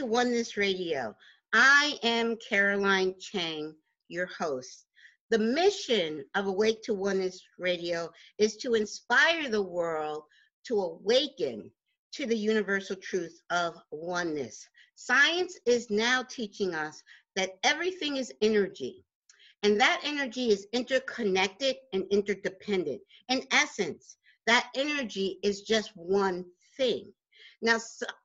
To Oneness Radio. I am Caroline Chang, your host. The mission of Awake to Oneness Radio is to inspire the world to awaken to the universal truth of oneness. Science is now teaching us that everything is energy, and that energy is interconnected and interdependent. In essence, that energy is just one thing. Now,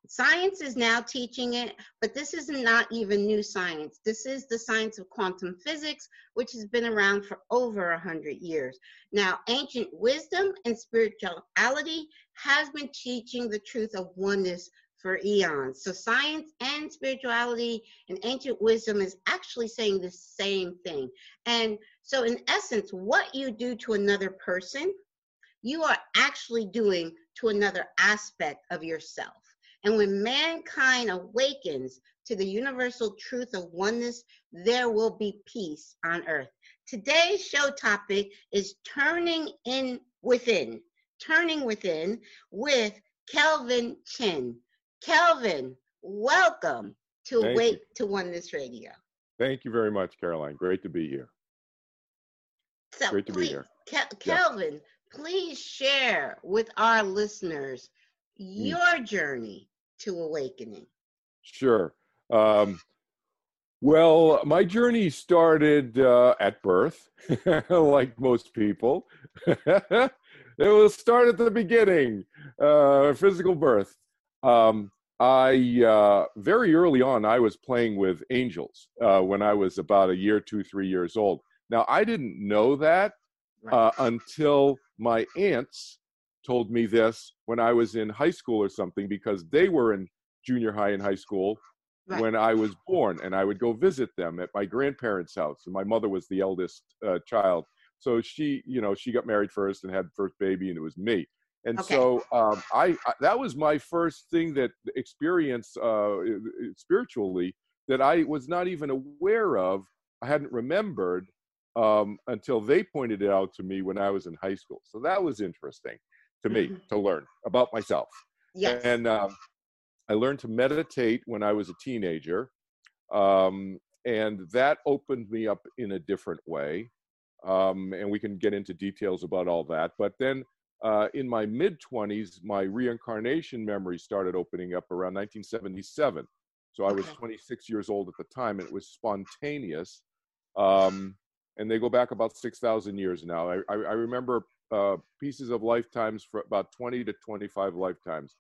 science is now teaching it, but this is not even new science. This is the science of quantum physics, which has been around for over a hundred years. Now, ancient wisdom and spirituality has been teaching the truth of oneness for eons. So, science and spirituality and ancient wisdom is actually saying the same thing. And so, in essence, what you do to another person, you are actually doing to another aspect of yourself. And when mankind awakens to the universal truth of oneness, there will be peace on earth. Today's show topic is turning in within, turning within with Kelvin Chin. Kelvin, welcome to Thank Awake you. to Oneness Radio. Thank you very much, Caroline. Great to be here. So Great to be here. Kel- Yeah. Please share with our listeners Hmm. your journey to awakening. Sure. Um, well, my journey started uh, at birth, like most people. it will start at the beginning, uh, physical birth. Um, I uh, very early on, I was playing with angels uh, when I was about a year, two, three years old. Now, I didn't know that uh, until my aunts told me this when I was in high school or something because they were in junior high and high school Right. when I was born, and I would go visit them at my grandparents' house. And my mother was the eldest uh, child, so she, you know, she got married first and had first baby, and it was me. And Okay. so um, I, I that was my first thing that experience uh, spiritually that I was not even aware of. I hadn't remembered um, until they pointed it out to me when I was in high school. So that was interesting to me Mhm. to learn about myself. Yes. And um, I learned to meditate when I was a teenager. Um, and that opened me up in a different way. Um, and we can get into details about all that. But then uh, in my mid 20s, my reincarnation memory started opening up around 1977. So I was Okay. 26 years old at the time, and it was spontaneous. Um, and they go back about 6,000 years now. I, I, I remember uh, pieces of lifetimes for about 20 to 25 lifetimes,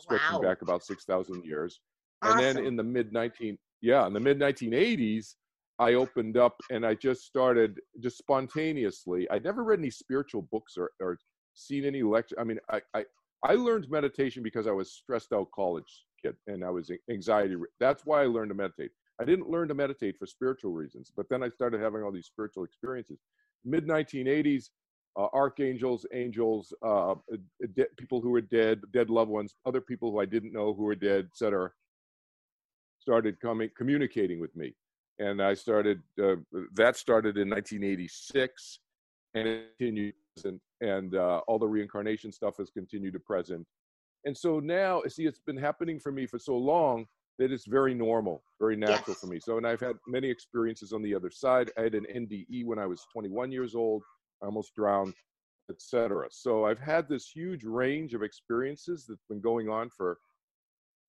stretching Wow. back about 6,000 years. And then in the mid 19, yeah, in the mid 1980s, I opened up and I just started just spontaneously. I'd never read any spiritual books or, or seen any lecture. I mean, I, I, I learned meditation because I was stressed out college kid and I was anxiety. That's why I learned to meditate. I didn't learn to meditate for spiritual reasons, but then I started having all these spiritual experiences. Mid 1980s, uh, archangels, angels, uh, de- people who were dead, dead loved ones, other people who I didn't know who were dead, etc., started coming, communicating with me, and I started. Uh, that started in 1986, and continued, and, and uh, all the reincarnation stuff has continued to present. And so now, see, it's been happening for me for so long that it's very normal, very natural Yes. for me. So, and I've had many experiences on the other side. I had an NDE when I was 21 years old. I almost drowned, etc. So I've had this huge range of experiences that's been going on for,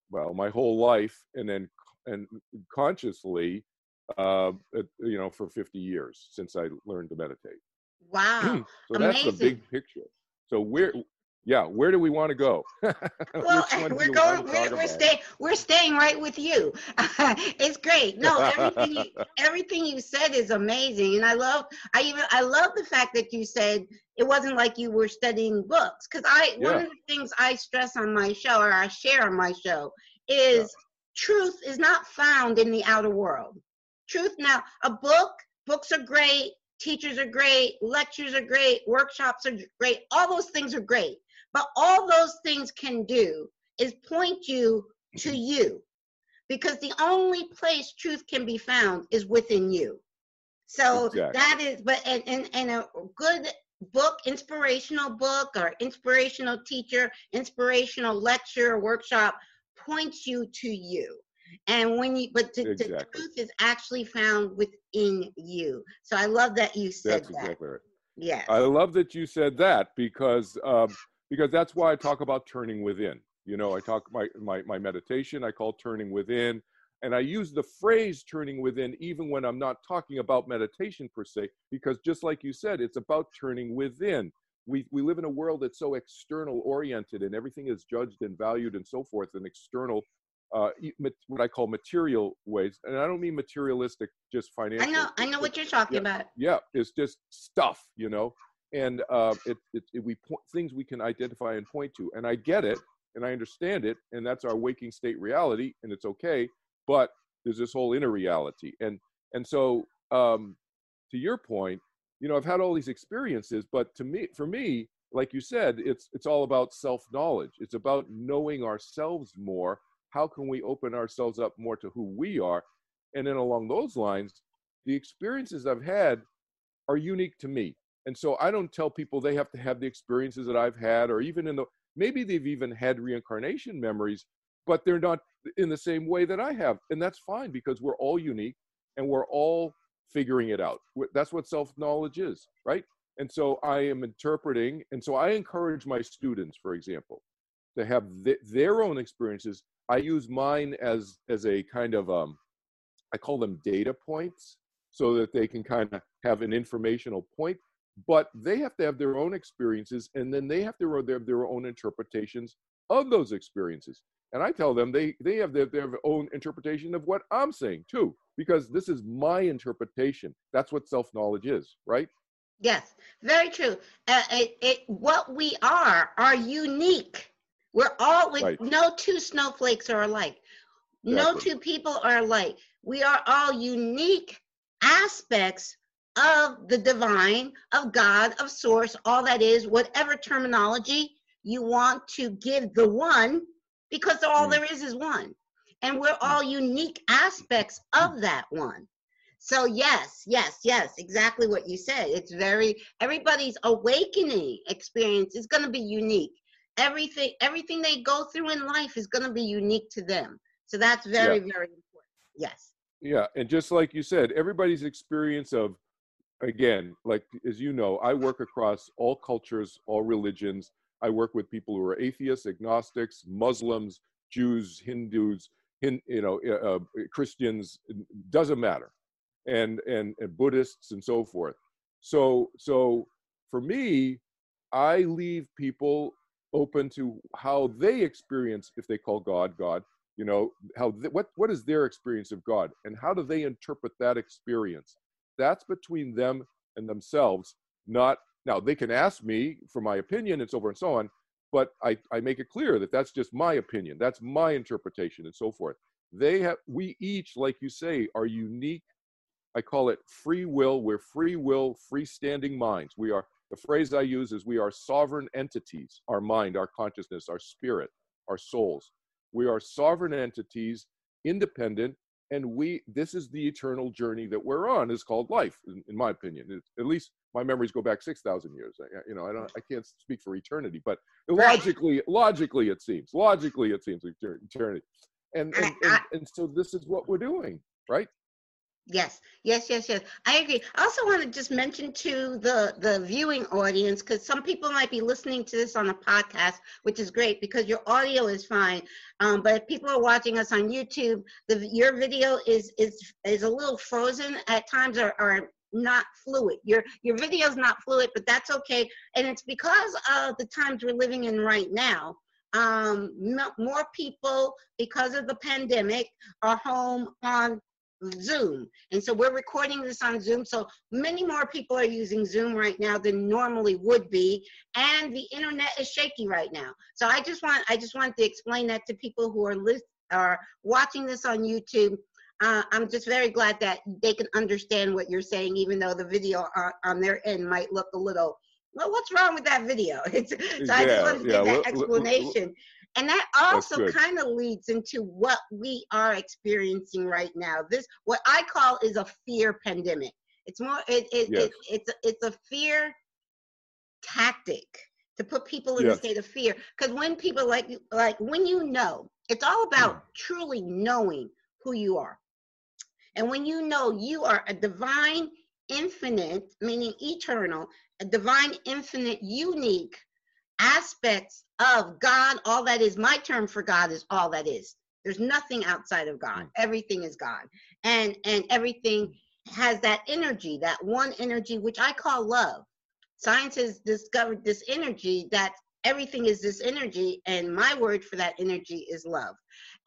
well, my whole life, and then and consciously, uh, you know, for 50 years since I learned to meditate. wow. So that's the big picture. So where, yeah, where do we want to go? Well, Which one do we're going. We're, we're staying. We're staying right with you. it's great. No, everything. You, everything you said is amazing, and I love. I even. I love the fact that you said it wasn't like you were studying books. Because I. One of the things I stress on my show, or I share on my show, is truth is not found in the outer world. Truth now. A book. Books are great. Teachers are great. Lectures are great. Workshops are great. All those things are great. But all those things can do is point you to you. Because the only place truth can be found is within you. So Exactly. that is, but and, and, and a good book, inspirational book or inspirational teacher, inspirational lecture or workshop points you to you. And when you, but the, Exactly. the truth is actually found within you. So I love that you said That's that. exactly right. Yes. I love that you said that because um, because that's why I talk about turning within. You know, I talk my my my meditation I call turning within, and I use the phrase turning within even when I'm not talking about meditation per se, because just like you said, it's about turning within. We we live in a world that's so external oriented, and everything is judged and valued and so forth in external. Uh, what I call material ways, and I don't mean materialistic, just financial. I know, I know what you're talking Yeah. about. yeah it's just stuff you know and uh, it, it, it we point things we can identify and point to and i get it and i understand it and that's our waking state reality and it's okay but there's this whole inner reality and and so um, to your point you know i've had all these experiences but to me for me like you said it's it's all about self knowledge it's about knowing ourselves more. How can we open ourselves up more to who we are? And then along those lines the experiences i've had are unique to me. And so I don't tell people they have to have the experiences that I've had, or even in the maybe they've even had reincarnation memories, but they're not in the same way that I have. And that's fine because we're all unique and we're all figuring it out. That's what self knowledge is, right? And so I am interpreting. And so I encourage my students, for example, to have th- their own experiences. I use mine as as a kind of um, I call them data points so that they can kind of have an informational point but they have to have their own experiences and then they have to have their, their own interpretations of those experiences and i tell them they they have their, their own interpretation of what i'm saying too because this is my interpretation that's what self-knowledge is right Yes, very true. Uh, it, it, what we are are unique. We're all with Right. no two snowflakes are alike. No two people are alike. We are all unique aspects of the divine, of God, of source, all that is, whatever terminology you want to give the one, because all there is is one. And we're all unique aspects of that one. So yes, yes, yes, exactly what you said. It's very everybody's awakening experience is going to be unique. Everything everything they go through in life is going to be unique to them. So that's very very important. Yes. Yeah, and just like you said, everybody's experience of, again, like as you know, I work across all cultures, all religions. I work with people who are atheists, agnostics, Muslims, Jews, Hindus, hin, you know, uh, uh, Christians. Doesn't matter, and, and and Buddhists and so forth. So so for me, I leave people open to how they experience, if they call God God, you know how th- what what is their experience of god and how do they interpret that experience that's between them and themselves not now they can ask me for my opinion and so forth and so on but i i make it clear that that's just my opinion that's my interpretation and so forth. They have we each like you say are unique i call it free will we're free will freestanding minds. We are the phrase i use is we are sovereign entities our mind our consciousness our spirit our souls. We are sovereign entities, independent, and we. This is the eternal journey that we're on. is called life, in, in my opinion. It, at least my memories go back six thousand years. I, you know, I don't. I can't speak for eternity, but Right. logically, logically, it seems. Logically, it seems eter- eternity. And and, and and so this is what we're doing, right? Yes, yes, yes, yes. I agree. I also want to just mention to the the viewing audience because some people might be listening to this on a podcast, which is great because your audio is fine. Um, but if people are watching us on YouTube, the your video is is is a little frozen at times, or, or not fluid. Your your video is not fluid, but that's okay, and it's because of the times we're living in right now. Um, mo- more people because of the pandemic are home on Zoom. And so we're recording this on Zoom. So many more people are using Zoom right now than normally would be. And the internet is shaky right now. So I just want I just wanted to explain that to people who are list, are watching this on YouTube. Uh, I'm just very glad that they can understand what you're saying, even though the video on, on their end might look a little, well, what's wrong with that video? It's, so I just Yeah, wanted to yeah, give that explanation. And that also kind of leads into what we are experiencing right now. This, what I call, is a fear pandemic. It's more, it, it, Yes. it, it's, a, it's a fear tactic to put people in yes. a state of fear. Because when people like like when you know, it's all about mm. truly knowing who you are. And when you know you are a divine, infinite, meaning eternal, a divine, infinite, unique aspects of God, all that is, my term for God is all that is. There's nothing outside of God. Mm. Everything is God. And and everything has that energy, that one energy which I call love. Science has discovered this energy that everything is this energy and my word for that energy is love.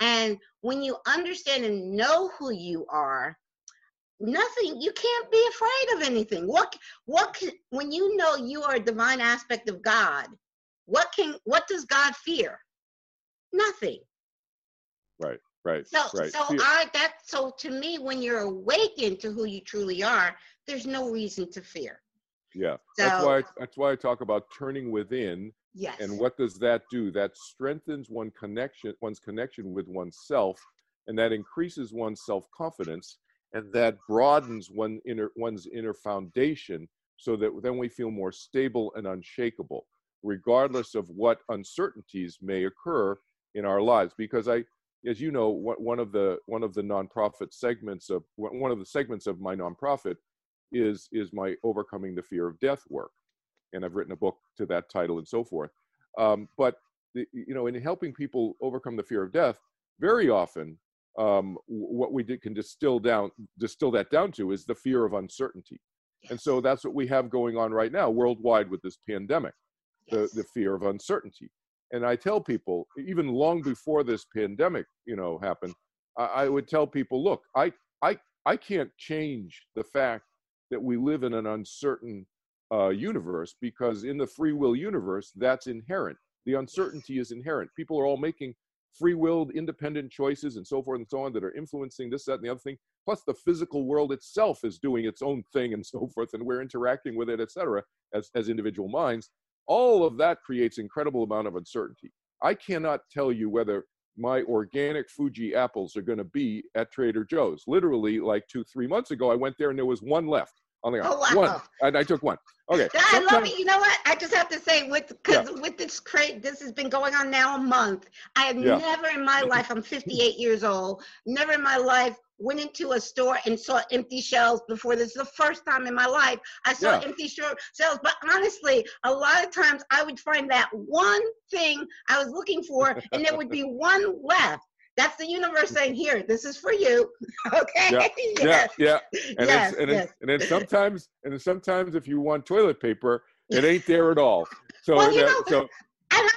And when you understand and know who you are, nothing you can't be afraid of anything. What what can, when you know you are a divine aspect of God, what can what does God fear? Nothing. Right. Right. So right. so fear. I that so to me when you're awakened to who you truly are, there's no reason to fear. Yeah. So, that's why I, that's why I talk about turning within. Yes. And what does that do? That strengthens one connection one's connection with oneself and that increases one's self-confidence and that broadens one inner one's inner foundation so that then we feel more stable and unshakable regardless of what uncertainties may occur in our lives. Because i as you know one of the one of the nonprofit segments of one of the segments of my nonprofit is is my overcoming the fear of death work. And i've written a book to that title and so forth. Um, but the, you know in helping people overcome the fear of death very often um, what we did, can distill down distill that down to is the fear of uncertainty. Yes. and so that's what we have going on right now worldwide with this pandemic yes. the, the fear of uncertainty. And i tell people even long before this pandemic you know happened I, I would tell people look i i i can't change the fact that we live in an uncertain uh, universe because in the free will universe that's inherent. The uncertainty is inherent. People are all making free willed independent choices and so forth and so on that are influencing this that and the other thing. Plus the physical world itself is doing its own thing and so forth and we're interacting with it etc as, as individual minds all of that creates incredible amount of uncertainty i cannot tell you whether my organic fuji apples are going to be at trader joe's literally like two three months ago i went there and there was one left Only oh, wow. one, and I took one. Okay. I love it. You know what? I just have to say, with because yeah. with this crate, this has been going on now a month. I have yeah. never in my life. I'm 58 years old. Never in my life went into a store and saw empty shelves before. This is the first time in my life I saw yeah. empty shelves. But honestly, a lot of times I would find that one thing I was looking for, and there would be one left. That's the universe saying, "Here, this is for you." okay. Yeah, yes. yeah, yeah. And yes, it's, and, yes. It's, and then sometimes, and then sometimes, if you want toilet paper, it ain't there at all. So, well, you know, so and I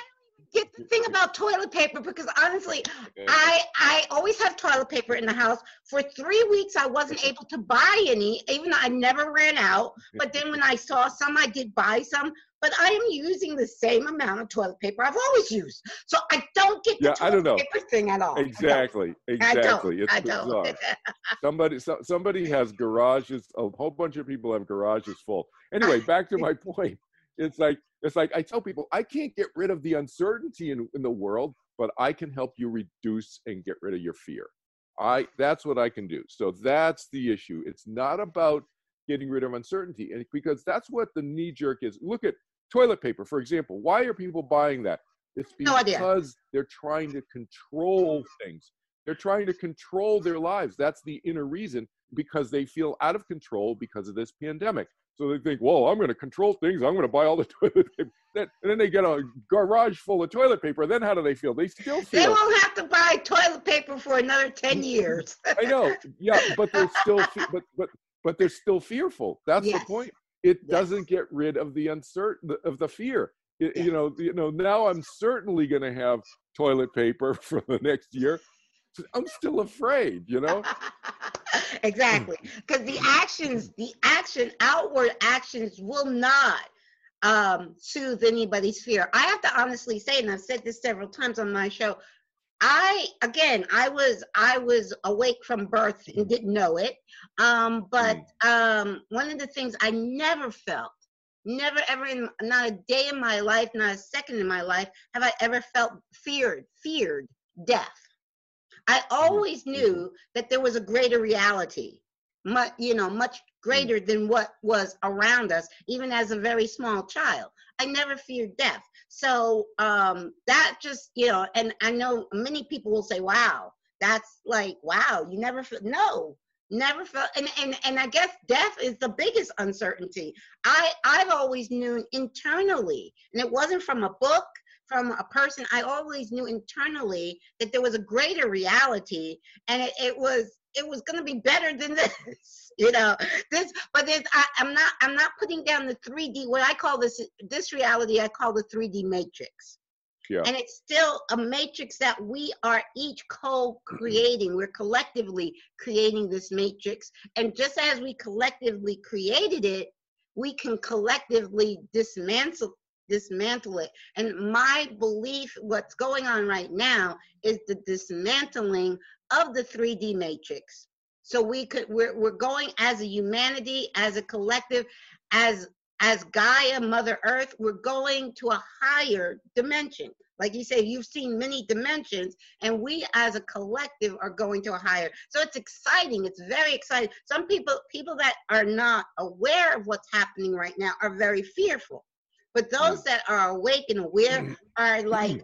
get the thing about toilet paper because honestly. I I always have toilet paper in the house. For three weeks, I wasn't able to buy any, even though I never ran out. But then when I saw some, I did buy some. But I am using the same amount of toilet paper I've always used, so I don't get the yeah, toilet I don't know. paper thing at all. Exactly, exactly. I don't. It's I don't. somebody, so, somebody has garages. A whole bunch of people have garages full. Anyway, back to my point. It's like it's like I tell people, I can't get rid of the uncertainty in, in the world, but I can help you reduce and get rid of your fear. I that's what I can do. So that's the issue. It's not about getting rid of uncertainty, and because that's what the knee jerk is. Look at toilet paper, for example. Why are people buying that? It's because no they're trying to control things. They're trying to control their lives. That's the inner reason because they feel out of control because of this pandemic. So they think, well, I'm going to control things. I'm going to buy all the toilet paper. and then they get a garage full of toilet paper. Then how do they feel? They still feel. They won't have to buy toilet paper for another 10 years. I know. Yeah, but they're still, but, but, but they're still fearful. That's yes. the point. It yes. doesn't get rid of the uncertain, of the fear. It, yes. You know, you know. Now I'm certainly going to have toilet paper for the next year. I'm still afraid. You know. exactly. Because the actions the action outward actions will not um soothe anybody's fear. I have to honestly say and i've said this several times on my show i again i was i was awake from birth and didn't know it. Um but mm. um one of the things i never felt never ever in not a day in my life not a second in my life have i ever felt feared feared death I mm-hmm. always mm-hmm. knew that there was a greater reality. much you know much greater than what was around us even as a very small child i never feared death so um that just you know and i know many people will say wow that's like wow you never feel no never felt and, and and i guess death is the biggest uncertainty i i've always known internally and it wasn't from a book from a person i always knew internally that there was a greater reality and it, it was it was going to be better than this you know this but this I, i'm not i'm not putting down the 3d what i call this this reality i call the 3d matrix. Yeah. and it's still a matrix that we are each co-creating. We're collectively creating this matrix. And just as we collectively created it we can collectively dismantle dismantle it. And my belief what's going on right now is the dismantling of the 3d matrix. So we could we're, we're going as a humanity as a collective as as gaia mother earth we're going to a higher dimension. Like you say you've seen many dimensions and we as a collective are going to a higher. So it's exciting it's very exciting. Some people people that are not aware of what's happening right now are very fearful but those that are awake and aware are like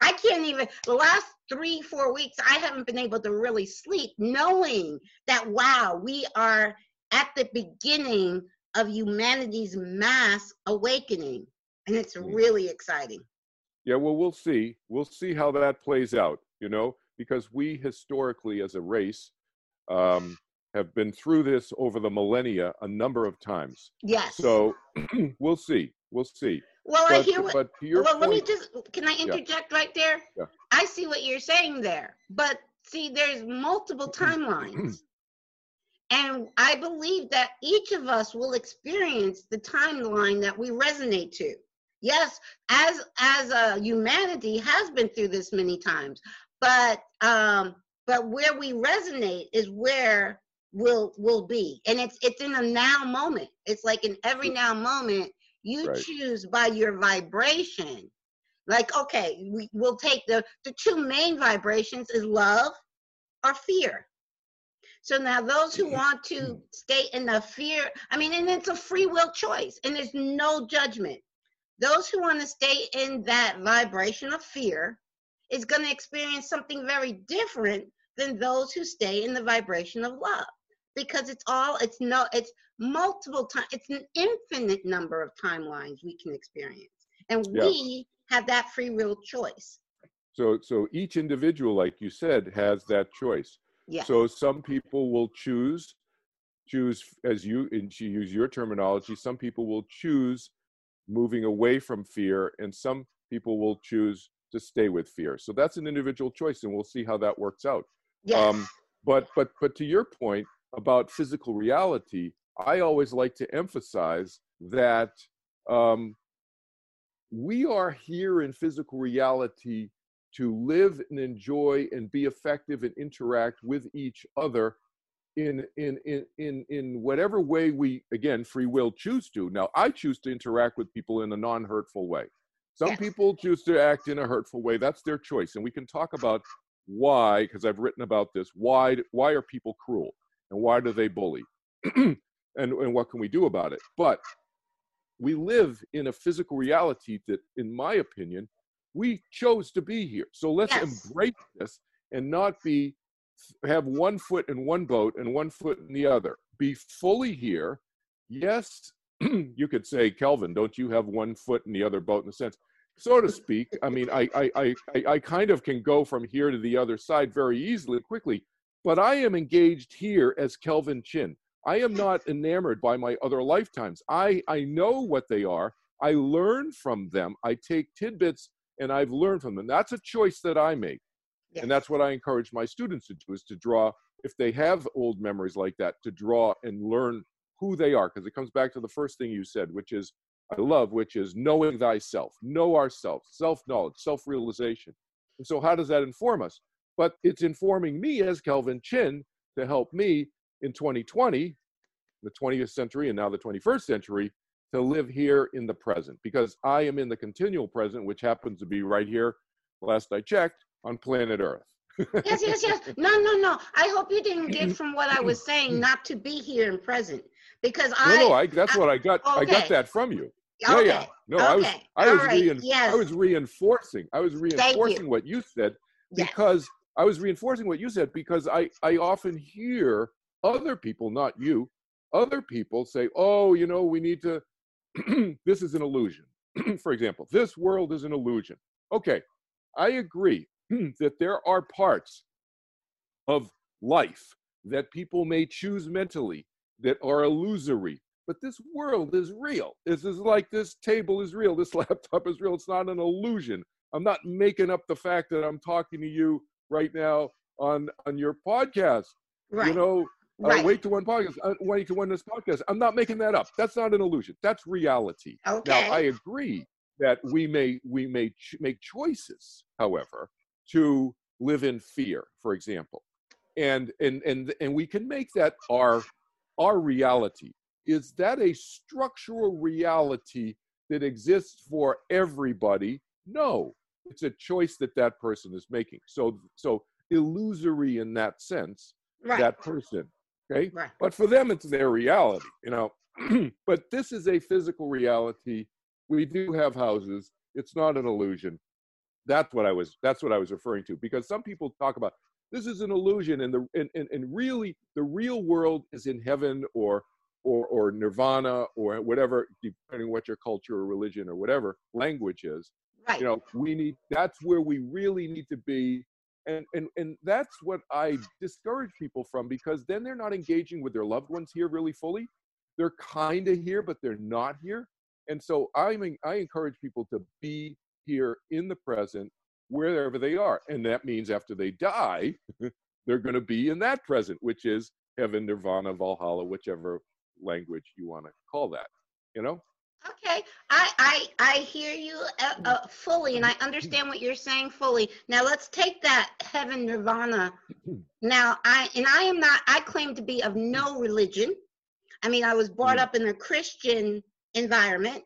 i can't even the last three four weeks i haven't been able to really sleep knowing that wow we are at the beginning of humanity's mass awakening and it's Mm. really exciting Yeah, well, we'll see. We'll see how that plays out, you know, because we historically, as a race, um, have been through this over the millennia a number of times. yes So we'll see. We'll see. well i hear what but well, let me just can I interject right there? Yeah. I see what you're saying there, but see, there's multiple timelines. and I believe that each of us will experience the timeline that we resonate to. Yes, as as a humanity has been through this many times, but um, but where we resonate is where we'll will be, and it's it's in a now moment. It's like in every now moment you Right. choose by your vibration. Like okay we, we'll take the the two main vibrations is love or fear. So now those who mm-hmm. want to hmm. stay in the fear i mean and it's a free will choice and there's no judgment. Those who want to stay in that vibration of fear is going to experience something very different than those who stay in the vibration of love because it's all it's no it's multiple times it's an infinite number of timelines we can experience and Yeah. we have that free will choice so so each individual, like you said, has that choice. yes So some people will choose choose as you and you use your terminology. Some people will choose moving away from fear, and some people will choose to stay with fear. So that's an individual choice, and we'll see how that works out. yes Um, but but but to your point about physical reality, I always like to emphasize that um, we are here in physical reality to live and enjoy and be effective and interact with each other in in in in in whatever way we again free will choose to. Now i choose to interact with people in a non-hurtful way. Some Yes. people choose to act in a hurtful way. That's their choice. And we can talk about why because i've written about this why why are people cruel and why do they bully? And and what can we do about it? But we live in a physical reality that in my opinion we chose to be here. So let's Yes. embrace this and not be have one foot in one boat and one foot in the other. Be fully here. Yes you could say kelvin don't you have one foot in the other boat in a sense? So to speak i mean I, I i i i kind of can go from here to the other side very easily quickly but i am engaged here as kelvin chin. I am not enamored by my other lifetimes. I i know what they are. I learn from them. I take tidbits and i've learned from them. That's a choice that i make. Yes. and that's what i encourage my students to do is to draw if they have old memories like that to draw and learn who they are. Because it comes back to the first thing you said which is i love which is knowing thyself know ourselves self-knowledge self-realization. And so how does that inform us but it's informing me as kelvin chin to help me in 2020 the 20th century and now the 21st century to live here in the present because i am in the continual present which happens to be right here last i checked on planet earth yes, yes, yes. No, no, no. I hope you didn't get from what I was saying not to be here in present because I. No, no. I, that's I, what I got. Okay. I got that from you. Okay. Yeah, yeah. No, okay. I was, I was, right. yes. I was reinforcing. I was reinforcing you. what you said because. I was reinforcing what you said because I, I often hear other people, not you, other people say, "Oh, you know, we need to. this is an illusion." For example, this world is an illusion. Okay, I agree that there are parts of life that people may choose mentally that are illusory but this world is real. This is like this table is real. This laptop is real. It's not an illusion. I'm not making up the fact that I'm talking to you right now on on your podcast. Right. You know, uh, right. uh, wait to one podcast, uh, Awake to Oneness podcast. I'm not making that up. That's not an illusion. That's reality. Okay. Now I agree that we may we may ch- make choices, however, to live in fear, for example, and and and and we can make that our our reality is that a structural reality that exists for everybody? No, it's a choice that that person is making. So, so illusory in that sense, right. that person. Okay, right. but for them, it's their reality. You know, but this is a physical reality. We do have houses. It's not an illusion. That's what I was. That's what I was referring to. Because some people talk about this is an illusion, and the and, and, and really the real world is in heaven or or, or nirvana or whatever, depending what your culture or religion or whatever language is. Right. You know, we need that's where we really need to be. And, and and that's what I discourage people from because then they're not engaging with their loved ones here really fully. They're kind of here, but they're not here. And so I mean, I encourage people to be here in the present, wherever they are. And that means after they die, they're going to be in that present, which is heaven, nirvana, Valhalla, whichever language you want to call that you know okay i i i hear you uh, uh, fully and i understand what you're saying fully. Now let's take that heaven nirvana. Now i and i am not i claim to be of no religion. I mean i was brought mm. up in a christian environment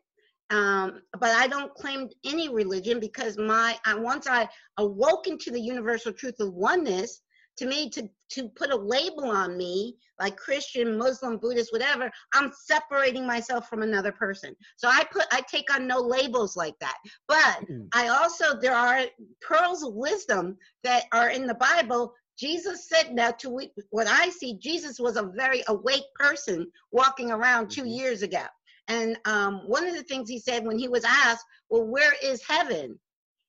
um, but I don't claim any religion because my I, once I awoke into the universal truth of oneness, to me to to put a label on me like christian muslim buddhist whatever i'm separating myself from another person so i put i take on no labels like that but mm. i also there are pearls of wisdom that are in the bible jesus said now to what i see jesus was a very awake person walking around two mm-hmm. years ago and um, one of the things he said when he was asked well where is heaven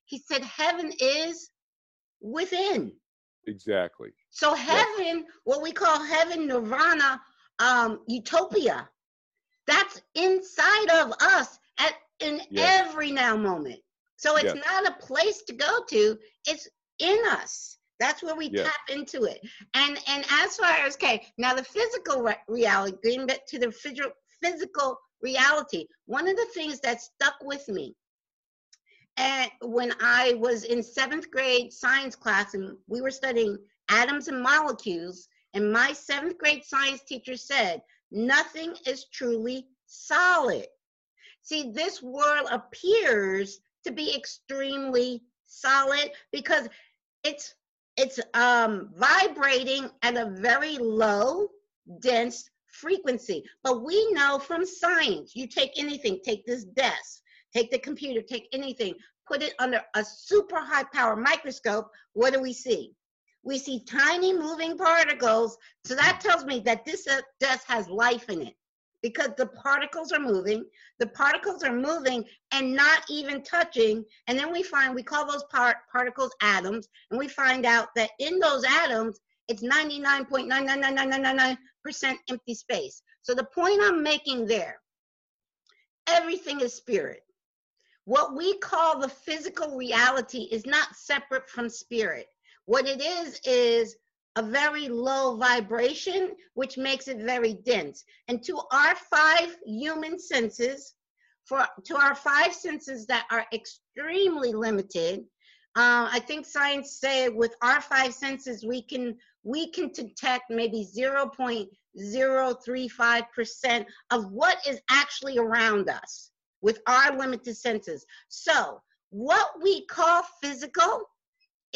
he said heaven is within Exactly. So heaven, yes. what we call heaven, nirvana, um, utopia, that's inside of us at in yes. every now moment. So it's yes. not a place to go to; it's in us. That's where we tap into it. And and as far as okay, now the physical re- reality, getting back to the physical physical reality. One of the things that stuck with me and when I was in seventh grade science class and we were studying atoms and molecules, and my seventh grade science teacher said, nothing is truly solid. See, this world appears to be extremely solid because it's it's um, vibrating at a very low, dense frequency. But we know from science, you take anything, take this desk, take the computer, take anything, put it under a super high power microscope, what do we see? We see tiny moving particles. So that tells me that this uh, dust has life in it because the particles are moving. The particles are moving and not even touching. And then we find, we call those part, particles atoms, and we find out that in those atoms, it's 99.99999% empty space. So the point I'm making there, everything is spirit. What we call the physical reality is not separate from spirit. What it is, is a very low vibration, which makes it very dense. And to our five human senses, for to our five senses that are extremely limited, uh, I think science say with our five senses we can we can detect maybe 0.035% of what is actually around us with our limited senses. So, what we call physical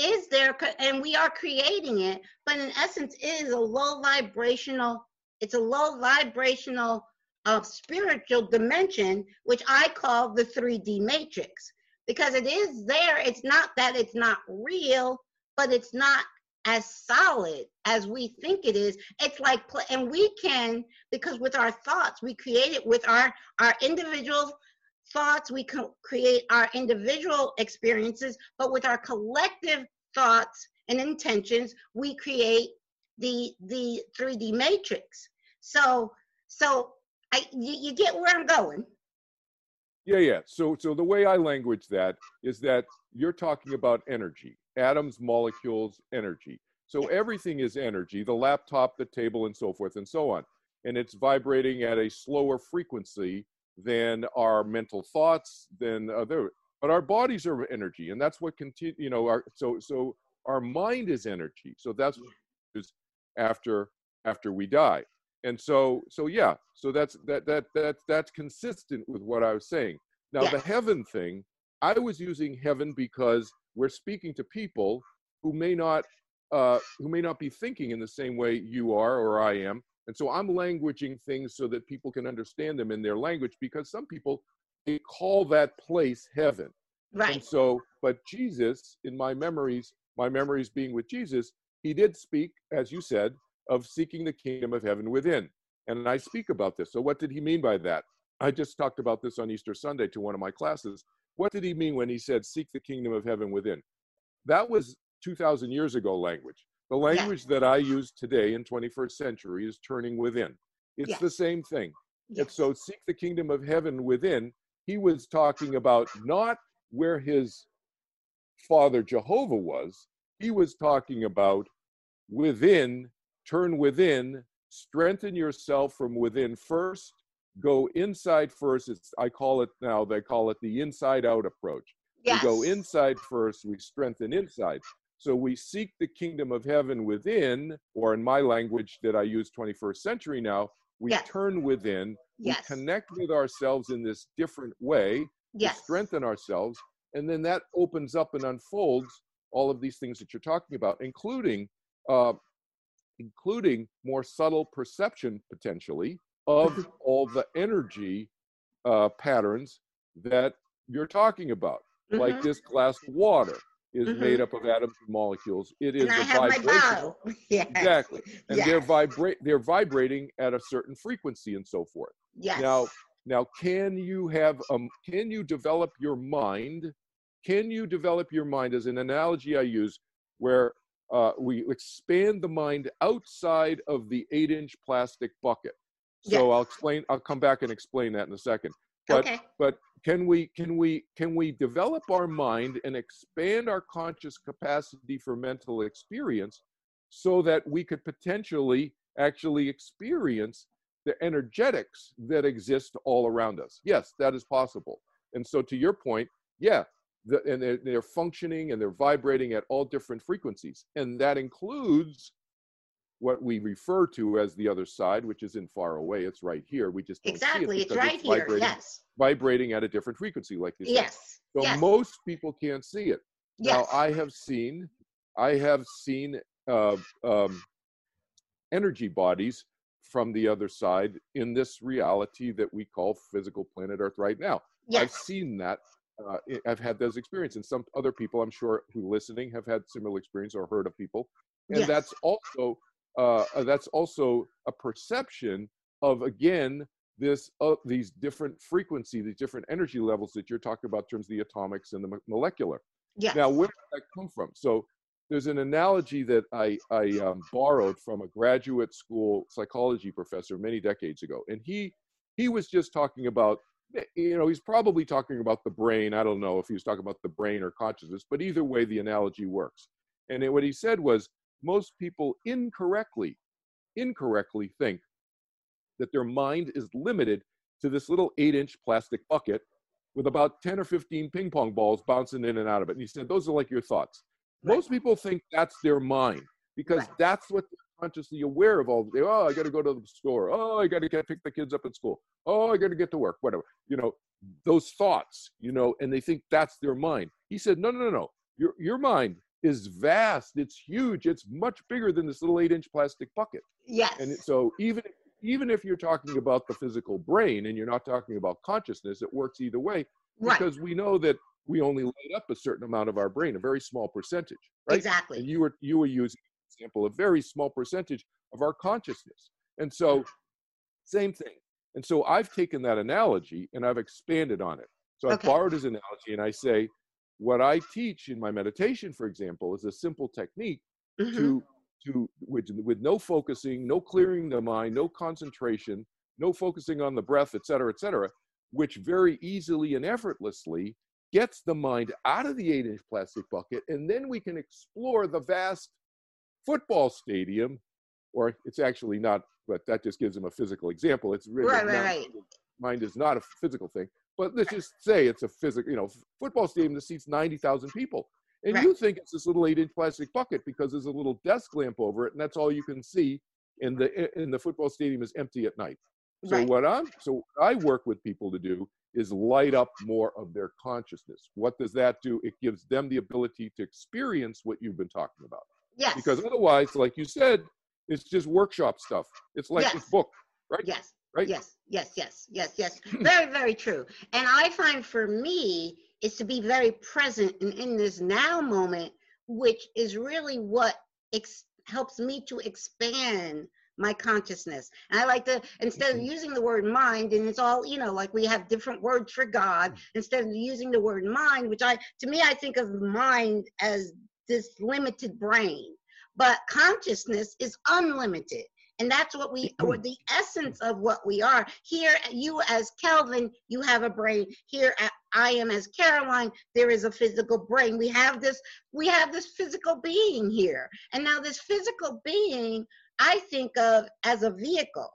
is there and we are creating it but in essence it is a low vibrational it's a low vibrational uh, spiritual dimension which i call the 3d matrix. Because it is there it's not that it's not real but it's not as solid as we think it is. It's like and we can because with our thoughts we create it with our our individual thoughts, we can create our individual experiences, but with our collective thoughts and intentions, we create the the 3D matrix. So so I you, you get where I'm going. Yeah, yeah. So so the way I language that is that you're talking about energy, atoms, molecules, energy. So everything is energy, the laptop, the table, and so forth and so on. And it's vibrating at a slower frequency than our mental thoughts, than other. But our bodies are energy, and that's what continue. You know, our so so our mind is energy. So that's is after after we die. And so so yeah. So that's that that that that's consistent with what I was saying. Now the heaven thing, I was using heaven because we're speaking to people who may not uh, who may not be thinking in the same way you are or I am, and so I'm languaging things so that people can understand them in their language because some people they call that place heaven. Right. And so, but Jesus, in my memories, my memories being with Jesus, he did speak, as you said, of seeking the kingdom of heaven within. And I speak about this. So, what did he mean by that? I just talked about this on Easter Sunday to one of my classes. What did he mean when he said, Seek the kingdom of heaven within? That was 2,000 years ago language. The language that I use today in 21st century is turning within. It's the same thing. It's so seek the kingdom of heaven within. He was talking about not where his father Jehovah was. He was talking about within, turn within, strengthen yourself from within first, go inside first. It's I call it now, they call it the inside out approach. Yes. We go inside first, we strengthen inside. So we seek the kingdom of heaven within, or in my language that I use 21st century now, we yes. turn within, yes. we connect with ourselves in this different way yes. to strengthen ourselves. And then that opens up and unfolds all of these things that you're talking about, including uh, including more subtle perception potentially of all the energy uh, patterns that you're talking about, mm-hmm. like this glass of water is mm-hmm. made up of atoms and molecules. It is and a vibration. yes. Exactly. And yes. they're vibrate they're vibrating at a certain frequency and so forth. Yes. Now now can you have um can you develop your mind? Can you develop your mind as an analogy I use where uh, we expand the mind outside of the eight inch plastic bucket. So yes. I'll explain, I'll come back and explain that in a second. But okay. but can we can we can we develop our mind and expand our conscious capacity for mental experience so that we could potentially actually experience the energetics that exist all around us? Yes that is possible. And so to your point yeah the, and they're, they're functioning and they're vibrating at all different frequencies. And that includes what we refer to as the other side, which isn't far away. It's right here. We just exactly. It it's right it's here. Yes. Vibrating at a different frequency, like this. Yes. So yes. most people can't see it. Yes. Now I have seen, I have seen uh, um, energy bodies from the other side in this reality that we call physical planet Earth right now. Yes. I've seen that. Uh, I've had those experiences, and some other people, I'm sure, who listening have had similar experience or heard of people, and yes. that's also uh, that's also a perception of again this uh, these different frequency, these different energy levels that you're talking about in terms of the atomics and the molecular. Yes. Now, where did that come from? So there's an analogy that I, I um, borrowed from a graduate school psychology professor many decades ago, and he he was just talking about eh, you know he's probably talking about the brain. I don't know if he was talking about the brain or consciousness, but either way, the analogy works. And it, what he said was most people incorrectly, incorrectly think that their mind is limited to this little eight inch plastic bucket with about 10 or 15 ping pong balls bouncing in and out of it. And he said, Those are like your thoughts. Right. Most people think that's their mind because right. that's what they're consciously aware of all day. Oh, I got to go to the store. Oh, I got to get pick the kids up at school. Oh, I got to get to work, whatever. You know, those thoughts, you know, and they think that's their mind. He said, No, no, no, no. Your, your mind is vast. It's huge. It's much bigger than this little eight inch plastic bucket. Yes. And so even even if you're talking about the physical brain and you're not talking about consciousness, it works either way right. because we know that we only light up a certain amount of our brain, a very small percentage. Right? Exactly. And you were you were using for example, a very small percentage of our consciousness. And so same thing. And so I've taken that analogy and I've expanded on it. So I've borrowed his analogy and I say, what I teach in my meditation, for example, is a simple technique Mhm. to to with, with no focusing, no clearing the mind, no concentration, no focusing on the breath, et cetera, et cetera, which very easily and effortlessly gets the mind out of the eight inch plastic bucket. And then we can explore the vast football stadium, or it's actually not, but that just gives them a physical example. It's really Right, right, right. mind is not a physical thing, but let's just say it's a physical, you know, football stadium that seats 90,000 people. And Right. you think it's this little eight inch plastic bucket because there's a little desk lamp over it, and that's all you can see. And the and the football stadium is empty at night. So Right. what I'm so what I work with people to do is light up more of their consciousness. What does that do? It gives them the ability to experience what you've been talking about. Yes. Because otherwise, like you said, it's just workshop stuff. It's like Yes. it's book, right? Yes. Right? Yes, yes, yes, yes, yes. Very, very true. And I find for me is to be very present and in this now moment, which is really what ex- helps me to expand my consciousness. And I like to, instead of mm-hmm. using the word mind, and it's all, you know, like we have different words for God, mm. instead of using the word mind, which I, to me, I think of mind as this limited brain. But consciousness is unlimited. And that's what we, or mm-hmm. the essence of what we are. Here, you as Kelvin, you have a brain. Here, I am as Caroline. There is a physical brain. We have this, we have this physical being here. And now this physical being, I think of as a vehicle.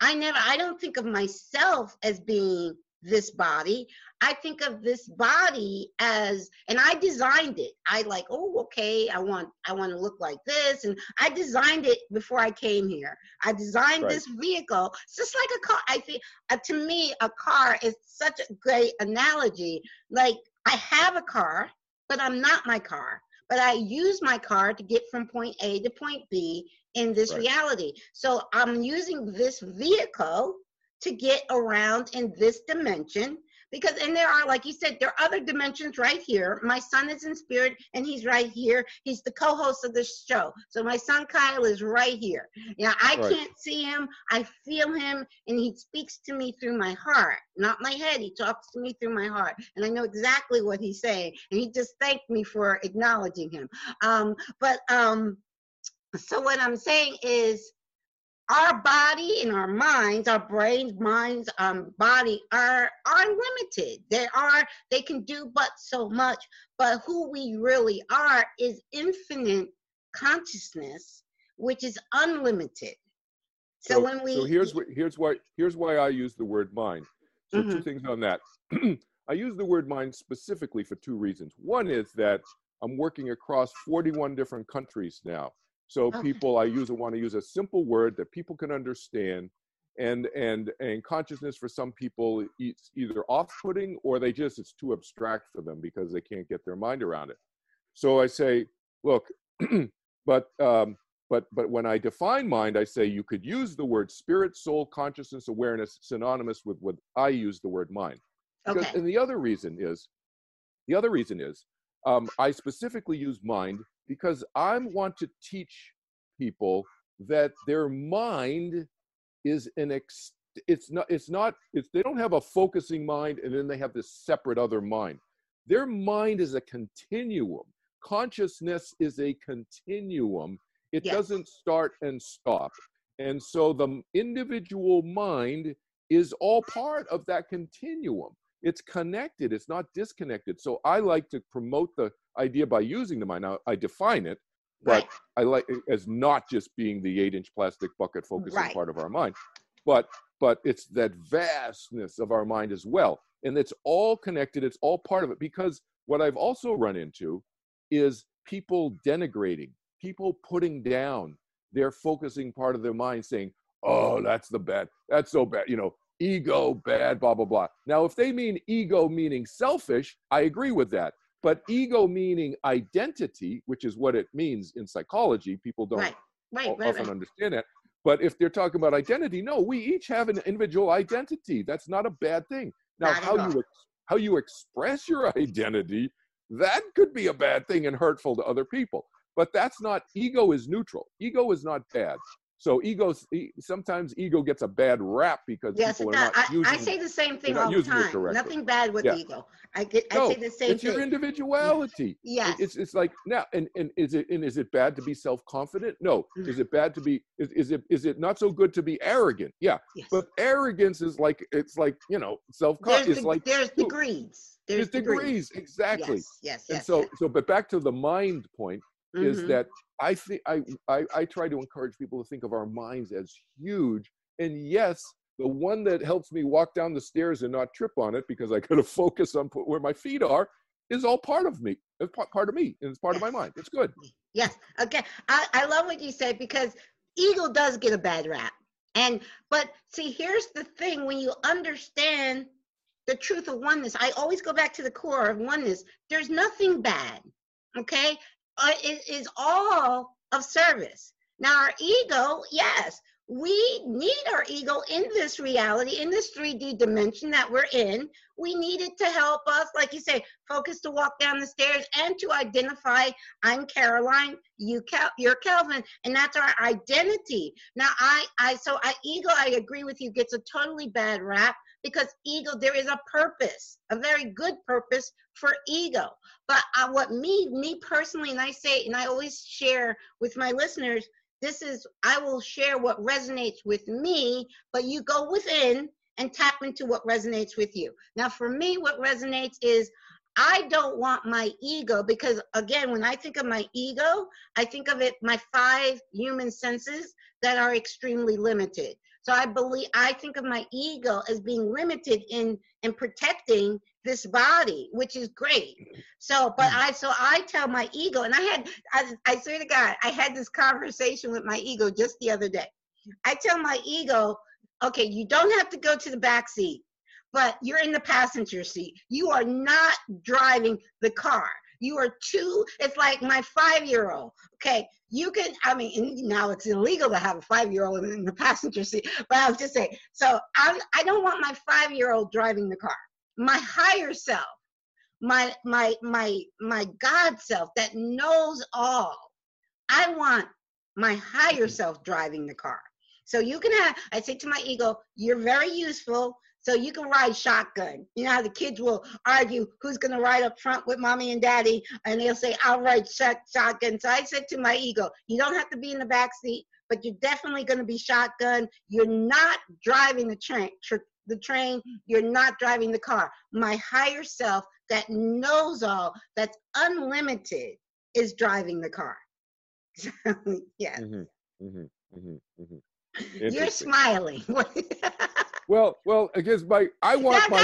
I never, I don't think of myself as being this body. I think of this body as, and I designed it. I like, oh, okay, I want, I want to look like this, and I designed it before I came here. I designed Right. this vehicle. It's just like a car. I think, uh, to me, a car is such a great analogy. Like, I have a car, but I'm not my car. But I use my car to get from point A to point B in this Right. reality. So I'm using this vehicle to get around in this dimension because and there are like you said there are other dimensions right here. My son is in spirit and he's right here. He's the co-host of this show. So my son kyle is right here. Yeah i Right. can't see him. I feel him and he speaks to me through my heart not my head. He talks to me through my heart and i know exactly what he's saying and he just thanked me for acknowledging him. Um but um so what i'm saying is our body and our minds, our brains, minds, um, body are are limited. They are they can do but so much. But who we really are is infinite consciousness, which is unlimited. So, when we so here's what here's why here's why I use the word mind. So two Mhm. things on that. I use the word mind specifically for two reasons. One is that I'm working across 41 different countries now. So Okay. people I use want to use a simple word that people can understand. And and and consciousness for some people it's either off-putting or they just it's too abstract for them because they can't get their mind around it. So I say, look, but um, but but when I define mind, I say you could use the word spirit, soul, consciousness, awareness synonymous with what I use the word mind. Because- okay, And the other reason is, the other reason is, um, I specifically use mind because I want to teach people that their mind is an ex. It's not. It's not. It's they don't have a focusing mind and then they have this separate other mind. Their mind is a continuum. Consciousness is a continuum. It Yes. doesn't start and stop. And so the individual mind is all part of that continuum. It's connected, it's not disconnected. So I like to promote the idea by using the mind. Now, I define it, but right, I like it as not just being the eight inch plastic bucket focusing Right. part of our mind, but but it's that vastness of our mind as well. And it's all connected, it's all part of it. Because what I've also run into is people denigrating, people putting down their focusing part of their mind, saying, Oh, that's the bad, that's so bad, you know, ego, bad, blah, blah, blah. Now, if they mean ego meaning selfish, I agree with that. But ego meaning identity, which is what it means in psychology. People don't Right, right, often right. understand that. But if they're talking about identity, no, we each have an individual identity. That's not a bad thing. Now, Not how you ex- how you express your identity, that could be a bad thing and hurtful to other people. But that's not ego is neutral. Ego is not bad. So ego e- sometimes ego gets a bad rap because Yes, people are not I, using I say the same thing all the time. Nothing bad with Yeah. ego. I get. I No, say the same thing. it's your individuality. Yes. It's it's like now and, and is it and is it bad to be self-confident? No. Mm. Is it bad to be is, is it is it not so good to be arrogant? Yeah. yes. But arrogance is like it's like, you know, self-confidence is de- like there's degrees. there's There's, degrees. Exactly. Yes. Yes. And Yes. so yes. so but back to the mind point is Mhm. that I think I, I I try to encourage people to think of our minds as huge. And yes, the one that helps me walk down the stairs and not trip on it because I gotta focus on where my feet are is all part of me. It's part, part of me and it's part of my mind. It's good. Yes. Okay. I, I love what you said because ego does get a bad rap. And but see, here's the thing: when you understand the truth of oneness, I always go back to the core of oneness. There's nothing bad. Okay, uh, it is all of service. Now, our ego, yes, we need our ego in this reality, in this 3D dimension that we're in. We need it to help us, like you say, focus to walk down the stairs and to identify I'm Caroline, you Cal- you're Kelvin, and that's our identity. Now, I, I, so I ego, I agree with you, gets a totally bad rap because ego, there is a purpose, a very good purpose for ego. But what me, me personally, and I say, and I always share with my listeners, this is I will share what resonates with me, but you go within and tap into what resonates with you. Now, for me, what resonates is I don't want my ego because, again, when I think of my ego, I think of it my five human senses that are extremely limited. So I believe I think of my ego as being limited in in protecting this body, which is great. So, but hmm. I so I tell my ego, and I had I, I swear to God, I had this conversation with my ego just the other day. I tell my ego, okay, you don't have to go to the back seat, but you're in the passenger seat. You are not driving the car. You are too, it's like my five year old. Okay, you can, I mean, now it's illegal to have a five year old in the passenger seat, but I was just saying, so I'm, I don't want my five year old driving the car. My higher self, my, my, my, my God self that knows all, I want my higher mm-hmm. self driving the car. So you can have, I say to my ego, you're very useful. So you can ride shotgun. You know how the kids will argue who's going to ride up front with mommy and daddy, and they'll say, I'll ride shot, shotgun. So I said to my ego, you don't have to be in the back seat, but you're definitely going to be shotgun. You're not driving the train. Tr- the train, you're not driving the car. My higher self that knows all, that's unlimited, is driving the car. yeah, Mhm, mhm, mhm, mhm. you're smiling. Well, well, because my I want my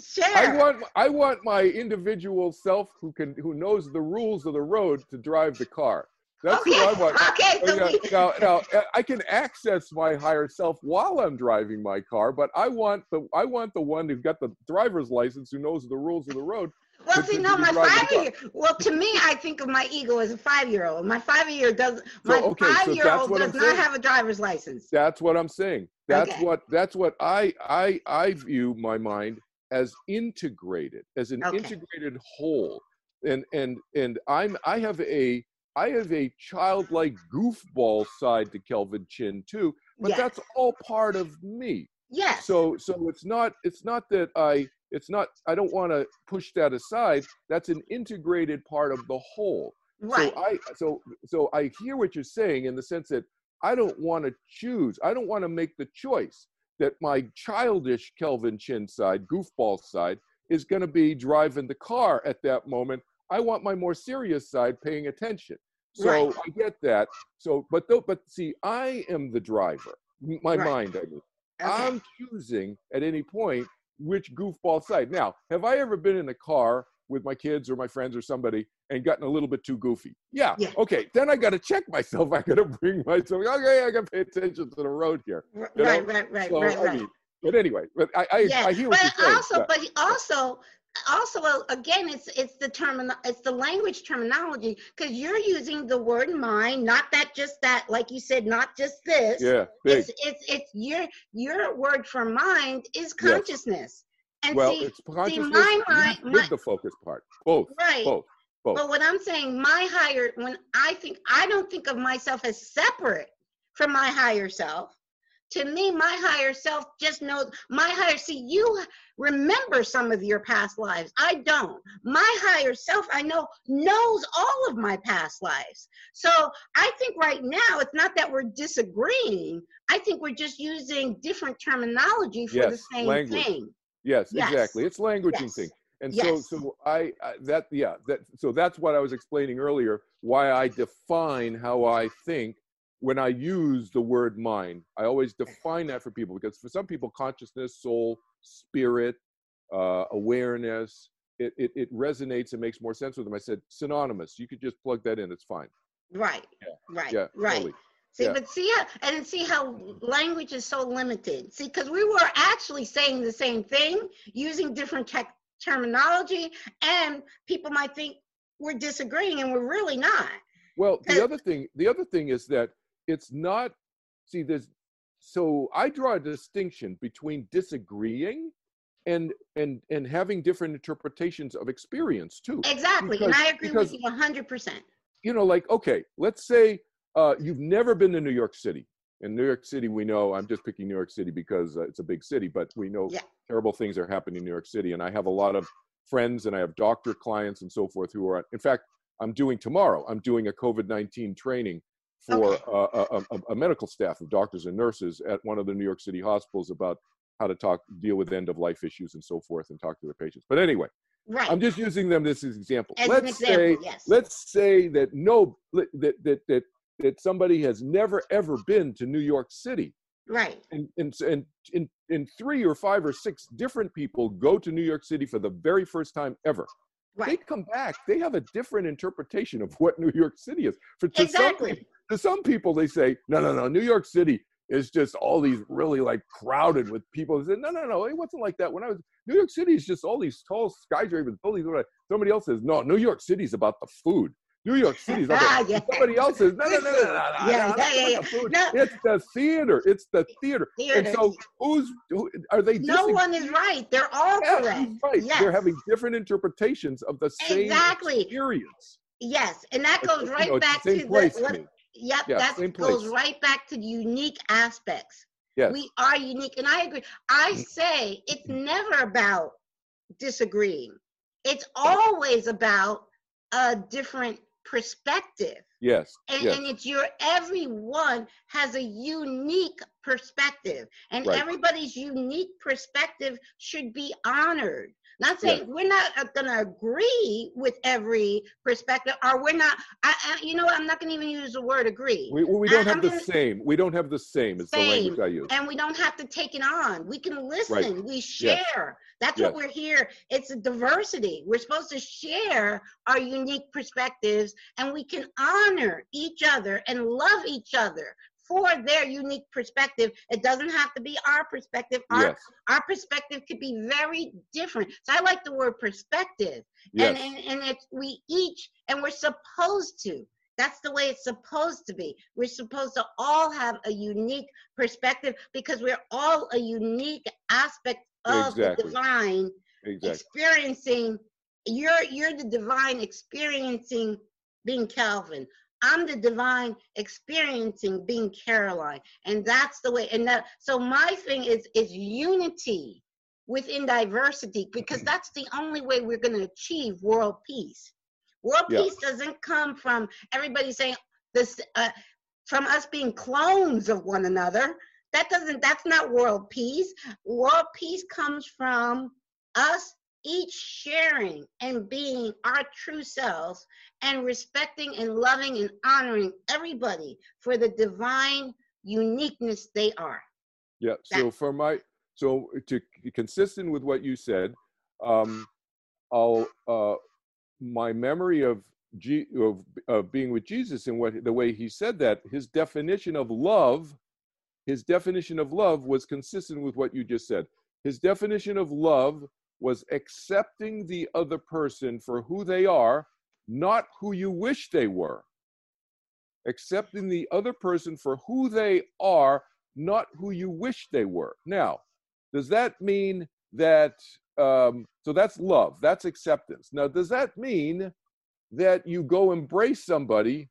share. I want I want my individual self who can who knows the rules of the road to drive the car. That's okay, who I want. okay, so yeah, we- now, now, uh, I can access my higher self while I'm driving my car, but I want the I want the one who's got the driver's license who knows the rules of the road. Well, see, no, my five year. Well, to me, I think of my ego as a five year old. My five year does. My so, okay, five year old what does I'm not saying. have a driver's license. That's what I'm saying. That's Okay. what that's what I I I view my mind as integrated, as an Okay. integrated whole. And and and I'm I have a I have a childlike goofball side to Kelvin Chin too, but yes. that's all part of me. yes. So so it's not it's not that I it's not I don't want to push that aside. That's an integrated part of the whole. right. So I so so I hear what you're saying in the sense that I don't want to choose. I don't want to make the choice that my childish Kelvin Chin side, goofball side, is going to be driving the car at that moment. I want my more serious side paying attention. So Right. I get that. So, but though, but see, I am the driver. My Right. mind, I mean. okay. I'm choosing at any point which goofball side. Now, have I ever been in a car with my kids or my friends or somebody and gotten a little bit too goofy? Yeah. Yeah. Okay. Then I got to check myself. I got to bring myself. Okay, I got to pay attention to the road here. R- you know, right, right, right, So, right, I right. mean, but anyway, but I I, yeah, I hear what but you're saying. also, but also, also again it's it's the term it's the language terminology because you're using the word mind not that just that like you said not just this Yeah, big. it's it's it's your your word for mind is consciousness and well, see it's consciousness my with- mind- my- the focus part. Both, right both, both. but what i'm saying my higher when i think i don't think of myself as separate from my higher self to me my higher self just knows my higher see you remember some of your past lives i don't my higher self i know knows all of my past lives so i think right now it's not that we're disagreeing i think we're just using different terminology for the Yes, same language. thing Yes, Yes. exactly. It's languaging Yes. thing. And Yes. so, so I, I that yeah that so that's what I was explaining earlier. Why I define how I think when I use the word mind. I always define that for people because for some people, consciousness, soul, spirit, uh, awareness, it, it it resonates and makes more sense with them. I said synonymous. You could just plug that in. It's fine. right Yeah. right Yeah, right totally. See, Yeah. but see how and see how language is so limited. See, because we were actually saying the same thing using different tech terminology, and people might think we're disagreeing, and we're really not. Well, the other thing, the other thing is that it's not. See, there's. So I draw a distinction between disagreeing, and and and having different interpretations of experience too. Exactly, and I agree because- with you hundred percent. You know, like okay, let's say uh, you've never been to New York City. In New York City, we know. I'm just picking New York City because uh, it's a big city, but we know Yeah. terrible things are happening in New York City. And I have a lot of friends, and I have doctor clients and so forth who are. In fact, I'm doing tomorrow. I'm doing a COVID 19 training for Okay. uh, a, a, a medical staff of doctors and nurses at one of the New York City hospitals about how to talk, deal with end of life issues and so forth, and talk to their patients. But anyway, Right, I'm just using them this as an example. as let's an example, say, yes. let's say that no, that that that that somebody has never ever been to New York City, right, and and and in in three or five or six different people go to New York City for the very first time ever. Right. They come back, they have a different interpretation of what New York City is. For exactly. To some people, they say, no, no, no, New York City is just all these really like crowded with people. They say, no, no, no, it wasn't like that. When I was New York City is just all these tall skyscrapers, buildings. Somebody else says, no, New York City's about the food. New York City's about Ah, yeah. somebody else says, no, no, no, no, no, no, no, Yeah, no, yeah, yeah, yeah. No. It's the theater. It's the theater. And so who's who, are they? no disag- one is right. They're all Yeah, correct. right. Yes. They're having different interpretations of the same Exactly. experience. Yes, and that goes you right know, it's back the to the what. Yep, Yeah, that goes right back to the unique aspects. Yes. We are unique, and I agree. I Mm. say it's never about disagreeing. It's always about a different perspective. Yes. And, yes. and it's your everyone has a unique perspective, and Right. everybody's unique perspective should be honored. Not Yeah. saying we're not uh, going to agree with every perspective, or we're not. I, I, you know, what, I'm not going to even use the word agree. we, we don't have I'm the gonna- same. We don't have the same. It's the language Same. I use. and we don't have to take it on. We can listen. We share. That's what we're here. It's a diversity. We're supposed to share our unique perspectives, and we can honor each other and love each other for their unique perspective. It doesn't have to be our perspective. Our Yes. our perspective could be very different. So I like the word perspective. Yes. And, and, and it's we each, and we're supposed to. That's the way it's supposed to be. We're supposed to all have a unique perspective because we're all a unique aspect of Exactly. the divine exactly. experiencing. You're you're the divine experiencing being Kelvin. I'm the divine experiencing being Caroline. And that's the way. And that so my thing is is unity within diversity because that's the only way we're going to achieve world peace. World Yeah. peace doesn't come from everybody saying this uh, from us being clones of one another. That doesn't that's not world peace. World peace comes from us each sharing and being our true selves and respecting and loving and honoring everybody for the divine uniqueness they are. Yeah. So That- for my so to consistent with what you said, um, I'll uh, my memory of G, of of being with Jesus and what the way he said that his definition of love, his definition of love was consistent with what you just said. His definition of love was accepting the other person for who they are, not who you wish they were. Accepting the other person for who they are, not who you wish they were. Now, does that mean that, um, so that's love, that's acceptance. Now, does that mean that you go embrace somebody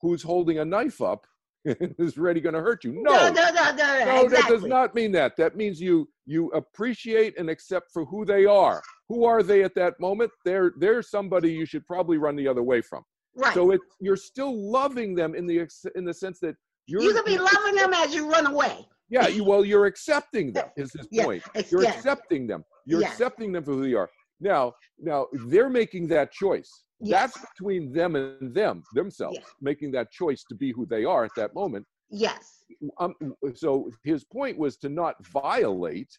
who's holding a knife up is ready going to hurt you? No, no, no, no, no. no, exactly. that does not mean that. That means you you appreciate and accept for who they are. Who are they at that moment? They're they're somebody you should probably run the other way from. Right. So it you're still loving them in the in the sense that you're you could be loving them as you run away. yeah you well you're accepting them is his Yeah, point. You're yes. accepting them. You're Yes. accepting them for who they are. Now now they're making that choice. Yes. That's between them and them themselves Yes. making that choice to be who they are at that moment Yes. um, so his point was to not violate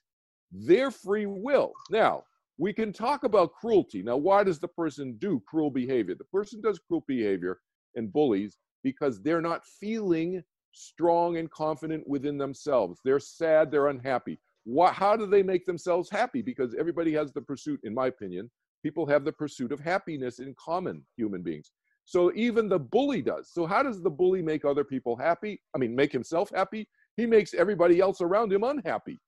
their free will. Now, we can talk about cruelty. Now, why does the person do cruel behavior? The person does cruel behavior and bullies because they're not feeling strong and confident within themselves. They're sad, they're unhappy. Why, how do they make themselves happy? Because everybody has the pursuit, in my opinion, people have the pursuit of happiness in common, human beings. So even the bully does. So how does the bully make other people happy? I mean, make himself happy? He makes everybody else around him unhappy.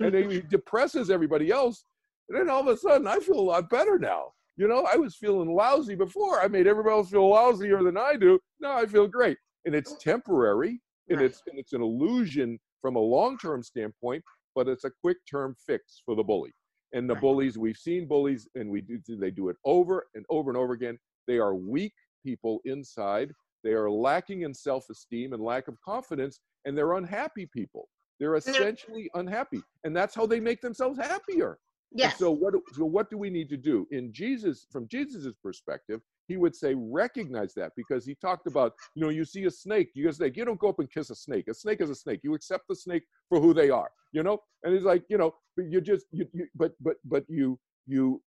and he depresses everybody else. And then all of a sudden, I feel a lot better now. You know, I was feeling lousy before. I made everybody else feel lousier than I do. Now I feel great. And it's temporary and it's and it's an illusion from a long-term standpoint, but it's a quick-term fix for the bully. And the Right. bullies, we've seen bullies and we do they do it over and over and over again. They are weak people inside. They are lacking in self-esteem and lack of confidence, and they're unhappy people. They're essentially unhappy, and that's how they make themselves happier. And Yes. So what? So what do we need to do in Jesus? From Jesus's perspective, he would say recognize that because he talked about you know you see a snake, you snake, you don't go up and kiss a snake. A snake is a snake. You accept the snake for who they are. You know, and he's like you know, you just you, you but but but you you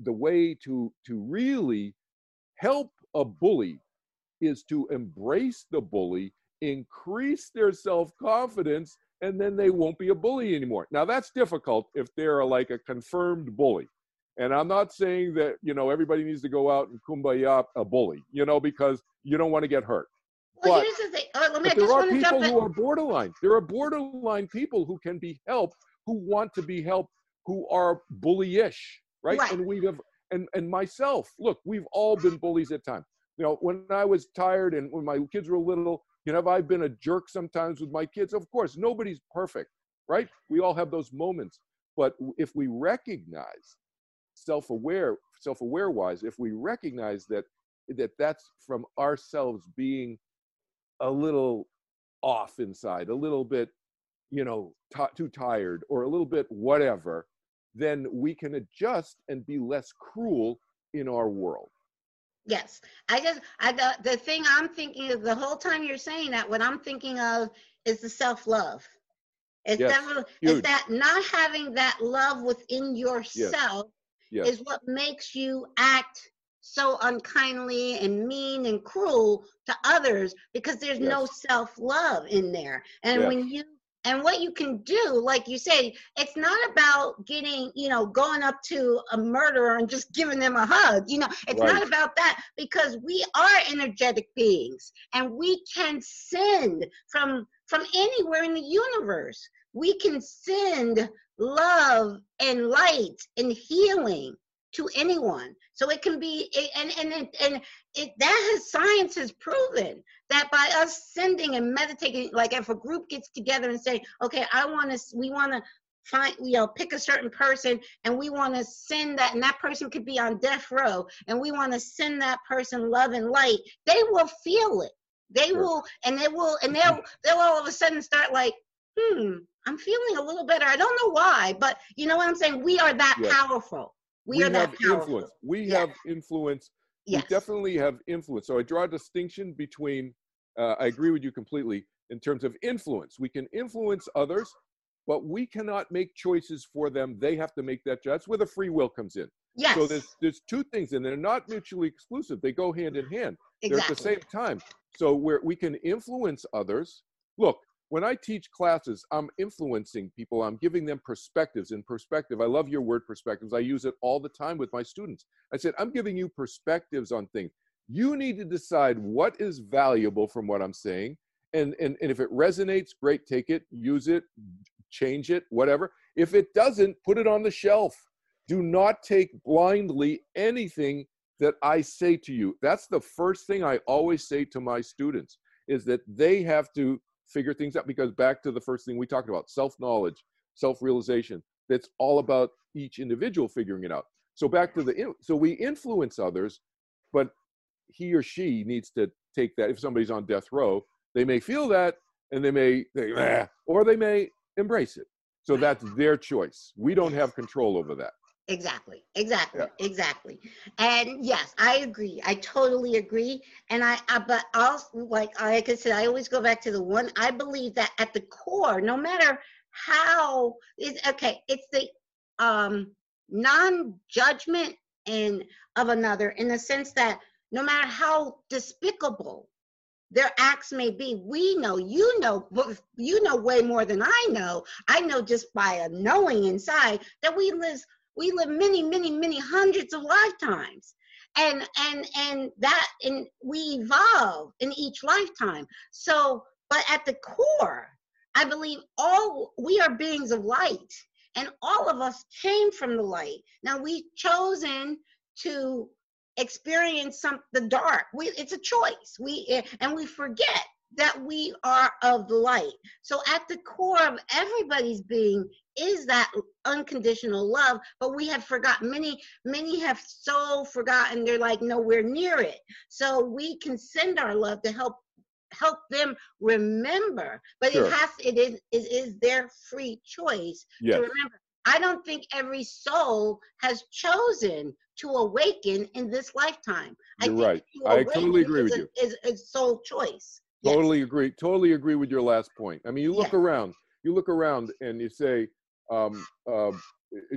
the way to to really help a bully is to embrace the bully, increase their self confidence, and then they won't be a bully anymore. Now, that's difficult if they're like a confirmed bully. And I'm not saying that, you know, everybody needs to go out and kumbaya a bully, you know, because you don't want to get hurt. well, but- here's the thing. Let me. But there are people in. who are borderline. There are borderline people who can be helped, who want to be helped, who are bullyish, right? Right. And we have, and and myself. Look, we've all been bullies at times. You know, when I was tired and when my kids were little, you know, have I been a jerk sometimes with my kids? Of course, nobody's perfect, right? We all have those moments. But if we recognize self-aware, self-aware wise, if we recognize that that that's from ourselves being a little off inside, a little bit, you know, ti too tired or a little bit whatever, then we can adjust and be less cruel in our world. Yes, I just I the, the thing I'm thinking is the whole time you're saying that what I'm thinking of is the self love. It's Yes, definitely it's that not having that love within yourself Yes. Is what makes you act so unkindly and mean and cruel to others because there's no self love in there. And Yes. when you and what you can do, like you say, it's not about getting, you know, going up to a murderer and just giving them a hug. You know, it's Right. not about that because we are energetic beings and we can send from from anywhere in the universe. We can send love and light and healing to anyone. So it can be and and and, and it that has science has proven that by us sending and meditating, like if a group gets together and say, okay, I want to, we want to find, you know, pick a certain person and we want to send that, and that person could be on death row, and we want to send that person love and light, they will feel it. They will, and they will, and mm-hmm. they'll, they'll all of a sudden start like, hmm, I'm feeling a little better. I don't know why, but you know what I'm saying? We are that Yes. powerful. We, we are that have powerful. influence. We Yes. have influence Yes. we definitely have influence. So I draw a distinction between, uh, I agree with you completely in terms of influence. We can influence others, but we cannot make choices for them. They have to make that choice. That's where the free will comes in. yes. So there's there's two things, and they're not mutually exclusive. They go hand in hand. exactly. They're at the same time. So where we can influence others. Look, when I teach classes, I'm influencing people. I'm giving them perspectives. In perspective, I love your word perspectives. I use it all the time with my students. I said, I'm giving you perspectives on things. You need to decide what is valuable from what I'm saying. And, and, and if it resonates, great, take it, use it, change it, whatever. If it doesn't, put it on the shelf. Do not take blindly anything that I say to you. That's the first thing I always say to my students is that they have to figure things out because back to the first thing we talked about self-knowledge self-realization that's all about each individual figuring it out. So back to the so we influence others but he or she needs to take that if somebody's on death row they may feel that and they may they, or they may embrace it. So that's their choice. We don't have control over that Exactly, exactly, yeah. exactly. And yes, I agree. I totally agree. And I, I, but also, like, like I said, I always go back to the one. I believe that at the core, no matter how, is okay, it's the um, non-judgment and of another in the sense that no matter how despicable their acts may be we know you know you know way more than i know i know just by a knowing inside that we live we live many many many hundreds of lifetimes. And and and that and we evolve in each lifetime. So but at the core i believe all we are beings of light. And all of us came from the light. Now we've chosen to experience some the dark. We it's a choice. We eh, and we forget that we are of light. So at the core of everybody's being is that unconditional love, but we have forgotten many, many have so forgotten they're like nowhere near it. So we can send our love to help help them remember. But sure. it has it is it is their free choice yes. to remember. I don't think every soul has chosen to awaken in this lifetime. You're right. I totally agree with a, you. Is a soul choice. Totally yes. agree. Totally agree with your last point. I mean, you look around, you look around, and you say, um, uh,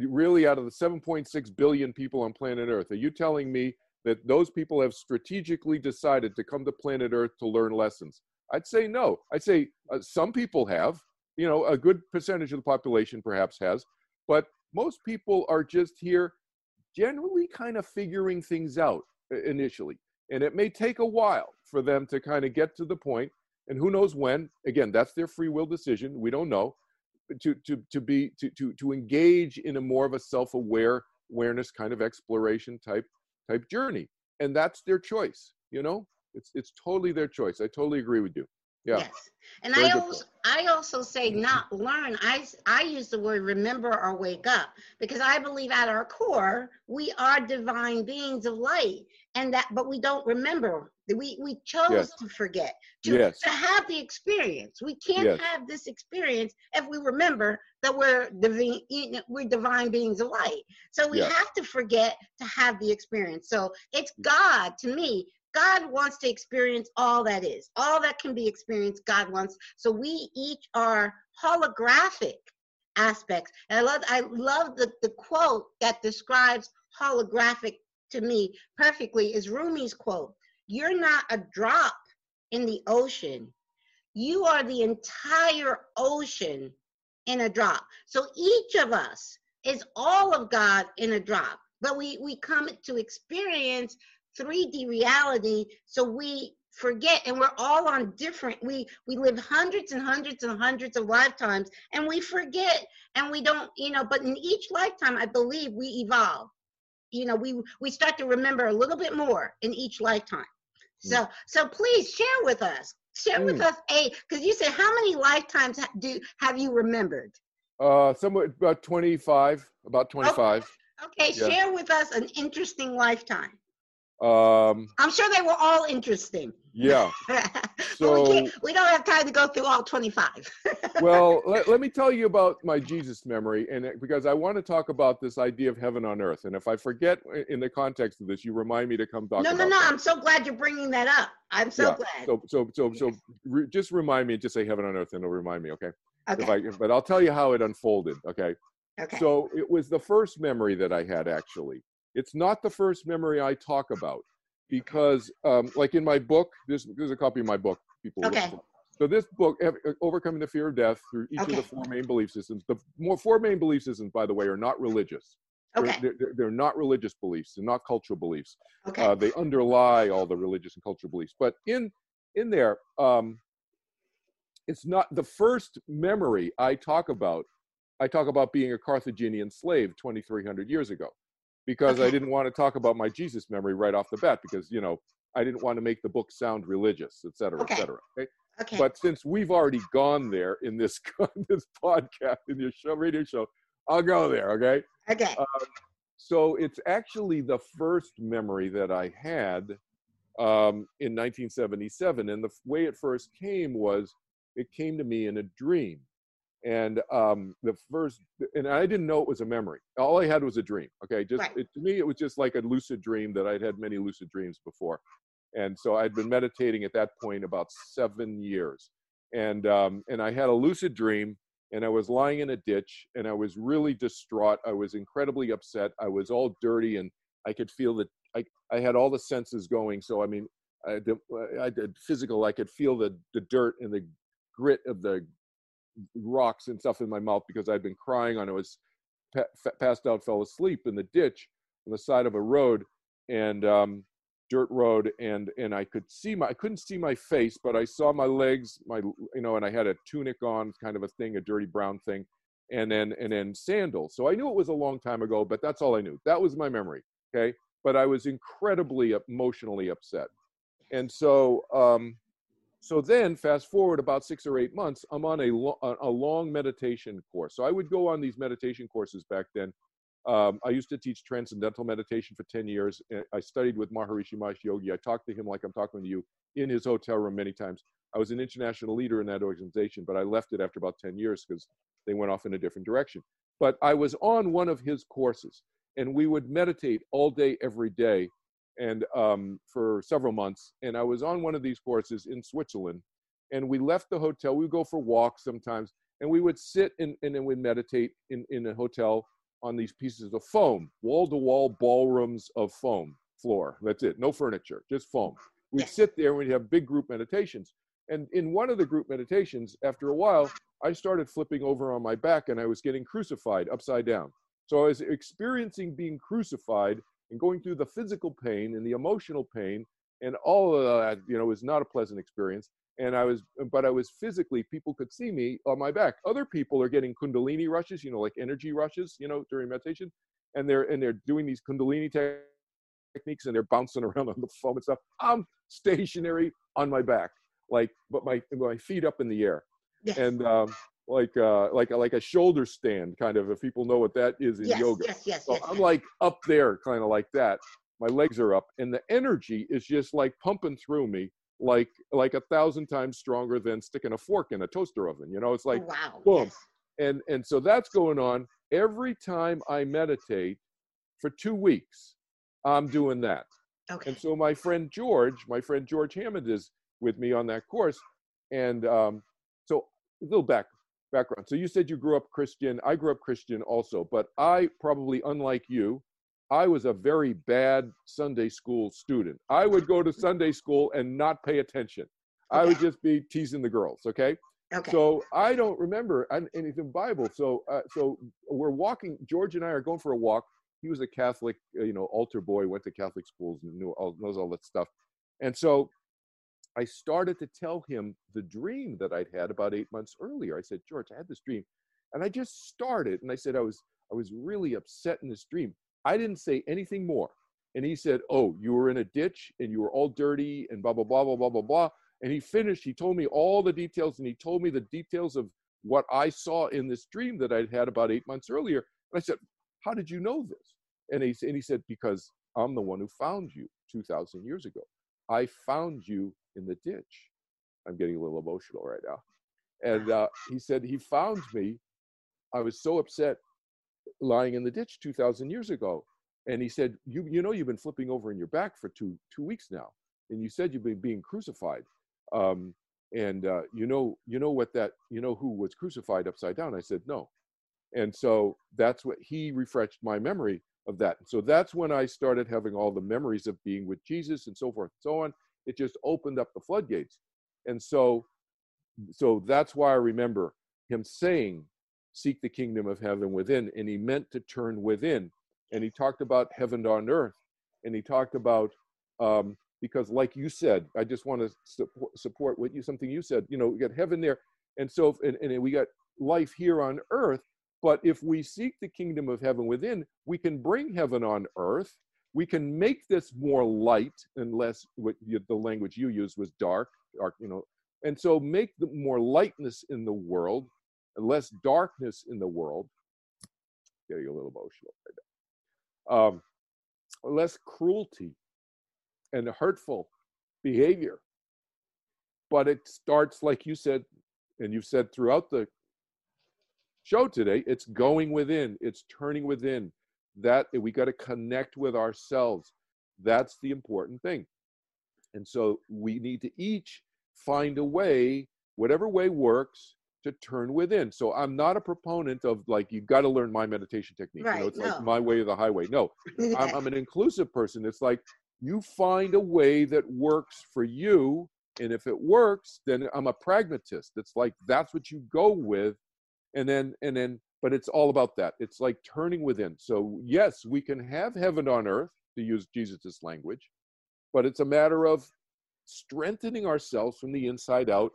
really, out of the 7.6 billion people on planet Earth, are you telling me that those people have strategically decided to come to planet Earth to learn lessons? I'd say no. I'd say uh, some people have. You know, a good percentage of the population perhaps has, but most people are just here, generally, kind of figuring things out initially. And it may take a while for them to kind of get to the point, and who knows when. Again, that's their free will decision. We don't know. To to to be to to to engage in a more of a self-aware awareness kind of exploration type type journey, and that's their choice. You know, it's it's totally their choice. I totally agree with you. Yeah. Yes. And Very I also I also say mm-hmm. not learn. I I use the word remember or wake up because I believe at our core we are divine beings of light and that but we don't remember. We we chose yes. to forget to, yes. to have the experience. We can't yes. have this experience if we remember that we're divine we're divine beings of light. So we have to forget to have the experience. So it's God to me God wants to experience all that is, all that can be experienced. God wants. So we each are holographic aspects. And I love, I love the, the quote that describes holographic to me perfectly is Rumi's quote. You're not a drop in the ocean. You are the entire ocean in a drop. So each of us is all of God in a drop. But we, we come to experience 3D reality. So we forget and we're all on different we we live hundreds and hundreds and hundreds of lifetimes and we forget and we don't you know but in each lifetime i believe we evolve you know we we start to remember a little bit more in each lifetime. So so please share with us share mm. with us a because you said how many lifetimes do have you remembered uh somewhere about 25 about 25 okay, okay. Yeah. share with us an interesting lifetime um, I'm sure they were all interesting. Yeah. so we, we, don't have time to go through all 25. well, let, let me tell you about my Jesus memory, and because I want to talk about this idea of heaven on earth. And if I forget in the context of this, you remind me to come talk. No, no, no. That. I'm so glad you're bringing that up. I'm so yeah. glad. So, so, so, so, re, just remind me. Just say heaven on earth, and it'll remind me. Okay. Okay. If I, but I'll tell you how it unfolded. Okay. Okay. So it was the first memory that I had actually. It's not the first memory I talk about because, um, like in my book, there's, there's a copy of my book. People, okay. So this book, Overcoming the Fear of Death, through each okay. of the four main belief systems. The more, four main belief systems, by the way, are not religious. Okay. They're, they're, they're not religious beliefs. They're not cultural beliefs. Okay. Uh, they underlie all the religious and cultural beliefs. But in in there, um, it's not the first memory I talk about. I talk about being a Carthaginian slave 2,300 years ago, because okay. I didn't want to talk about my Jesus memory right off the bat, because you know I didn't want to make the book sound religious, et cetera, okay. et cetera. Okay? okay. But since we've already gone there in this this podcast, in your show, radio show, I'll go there. Okay. Okay. Uh, so it's actually the first memory that I had um, in 1977, and the way it first came was it came to me in a dream. And um, the first, and I didn't know it was a memory. All I had was a dream. Okay, just right. it, to me, it was just like a lucid dream that I'd had many lucid dreams before and so I'd been meditating at that point about seven years, and um, and I had a lucid dream, and I was lying in a ditch, and I was really distraught. I was incredibly upset. I was all dirty, and I could feel that I I had all the senses going. So I mean, I did, I did physical. I could feel the the dirt and the grit of the rocks and stuff in my mouth because I'd been crying on. I was pa- passed out, fell asleep in the ditch on the side of a road, and um, dirt road and and I could see my I couldn't see my face but I saw my legs my you know and I had a tunic on kind of a thing a dirty brown thing and then and then sandals. So I knew it was a long time ago but that's all I knew. That was my memory okay? But I was incredibly emotionally upset. And so um so then fast forward about 6 or 8 months I'm on a lo- a long meditation course so I would go on these meditation courses back then um, I used to teach transcendental meditation for 10 years. I studied with Maharishi Mahesh Yogi. I talked to him like I'm talking to you in his hotel room many times. I was an international leader in that organization, but I left it after about 10 years because they went off in a different direction. But I was on one of his courses, and we would meditate all day, every day, and um, for several months. And I was on one of these courses in Switzerland, and we left the hotel. We would go for walks sometimes, and we would sit and, and then we'd meditate in, in a hotel on these pieces of foam, wall to wall ballrooms of foam floor. That's it, no furniture, just foam. We'd sit there and we'd have big group meditations. And in one of the group meditations, after a while, I started flipping over on my back and I was getting crucified upside down. So I was experiencing being crucified and going through the physical pain and the emotional pain and all of that, you know, was not a pleasant experience and I was, but I was physically, people could see me on my back. Other people are getting Kundalini rushes, you know, like energy rushes, you know, during meditation, and they're and they're doing these Kundalini te- techniques and they're bouncing around on the foam and stuff. I'm stationary on my back, like, but my my feet up in the air, yes. and um, like uh, like like a shoulder stand, kind of. If people know what that is in yes, yoga, yes, yes, so yes, I'm yes. like up there, kind of like that. My legs are up, and the energy is just like pumping through me like like a thousand times stronger than sticking a fork in a toaster oven. You know, it's like oh, wow. boom. Yes. And and so that's going on every time I meditate for two weeks. I'm doing that. Okay. And so my friend George, my friend George Hammond is with me on that course. And um, so a little back background. So you said you grew up Christian. I grew up Christian also, but I probably, unlike you, I was a very bad Sunday school student. I would go to Sunday school and not pay attention. Okay. I would just be teasing the girls. Okay. Okay. So I don't remember anything Bible. So uh, so we're walking. George and I are going for a walk. He was a Catholic, uh, you know, altar boy. Went to Catholic schools and knew all, knows all that stuff. And so I started to tell him the dream that I'd had about eight months earlier. I said, George, I had this dream, and I just started, and I said I was I was really upset in this dream. I didn't say anything more. And he said, Oh, you were in a ditch and you were all dirty and blah, blah, blah, blah, blah, blah, blah. And he finished, he told me all the details and he told me the details of what I saw in this dream that I'd had about eight months earlier. And I said, How did you know this? And he, and he said, Because I'm the one who found you 2,000 years ago. I found you in the ditch. I'm getting a little emotional right now. And uh, he said, He found me. I was so upset lying in the ditch 2000 years ago. And he said you you know you've been flipping over in your back for two two weeks now. And you said you've been being crucified. Um, and uh, you know you know what that you know who was crucified upside down? I said no. And so that's what he refreshed my memory of that. So that's when i started having all the memories of being with jesus and so forth and so on it just opened up the floodgates and so so that's why I remember him saying, Seek the kingdom of heaven within. And he meant to turn within. And he talked about heaven on earth. And he talked about, um, because like you said, I just want to support, support what you, something you said, you know, we got heaven there. And so, and, and we got life here on earth. But if we seek the kingdom of heaven within, we can bring heaven on earth. We can make this more light and less, what you, the language you used was dark, dark, you know, and so make the more lightness in the world and less darkness in the world. Getting a little emotional right now. Um, less cruelty and hurtful behavior. But it starts, like you said, and you've said throughout the show today, it's going within, it's turning within. That we got to connect with ourselves. That's the important thing. And so we need to each find a way, whatever way works, to turn within. So I'm not a proponent of like you've got to learn my meditation technique. Right, you know, it's no. like my way or the highway. No, I'm, I'm an inclusive person. It's like you find a way that works for you, and if it works, then I'm a pragmatist. It's like that's what you go with, and then and then. But it's all about that. It's like turning within. So yes, we can have heaven on earth to use Jesus' language, but it's a matter of strengthening ourselves from the inside out,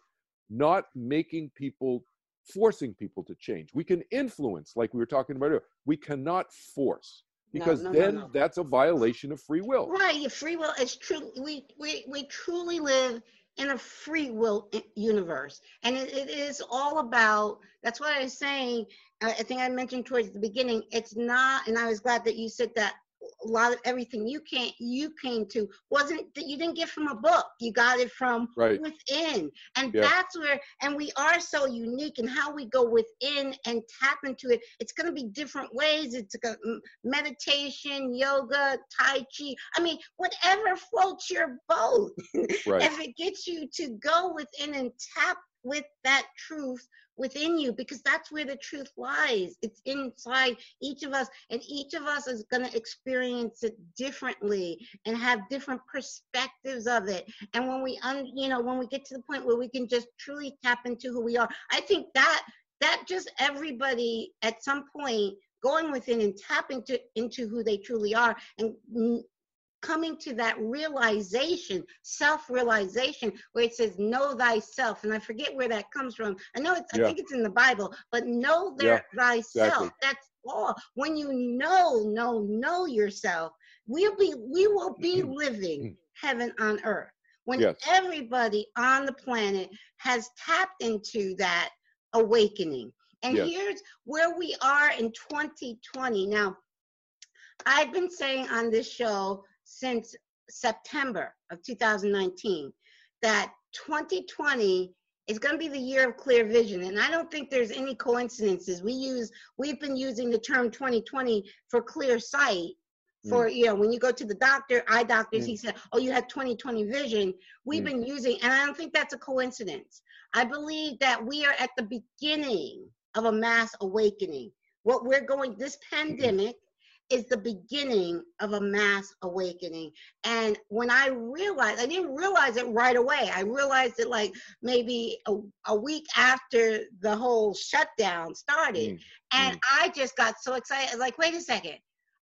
not making people, forcing people to change. We can influence, like we were talking about earlier. We cannot force because no, no, then no. that's a violation of free will. Right, free will is true. We we we truly live in a free will eh, universe, and it, it is all about. That's what I was saying. I I think I mentioned towards the beginning. It's not, and I was glad that you said that. A lot of everything you can't you came to wasn't that you didn't get from a book. You got it from Right. within, and Yeah. that's where. And we are so unique in how we go within and tap into it. It's going to be different ways. It's going meditation, yoga, tai chi. I mean, whatever floats your boat. Right. if it gets you to go within and tap with that truth within you, because that's where the truth lies. It's inside each of us, and each of us is going to experience it differently and have different perspectives of it. And when we, un, you know, when we get to the point where we can just truly tap into who we are, I think that that just everybody at some point going within and tapping to, into who they truly are and coming to that realization, self-realization, where it says "Know thyself," and I forget where that comes from. I know it's, I think it's in the Bible, but know their, thyself. exactly. That's all. When you know, know, know yourself, we'll be, we will be living heaven on earth. When Yes. everybody on the planet has tapped into that awakening. And Yes. here's where we are in 2020. Now, I've been saying on this show since September of 2019 that 2020 is going to be the year of clear vision. And i don't think there's any coincidences. We use we've been using the term 2020 for clear sight for mm. you know when you go to the doctor eye doctors he mm. said oh you have 2020 vision. We've Mm. been using and i don't think that's a coincidence. I believe that we are at the beginning of a mass awakening. What we're going this mm-hmm. pandemic is the beginning of a mass awakening. And when I realized, I didn't realize it right away. I realized it like maybe a, a week after the whole shutdown started. Mm, And I just got so excited. Like, wait a second.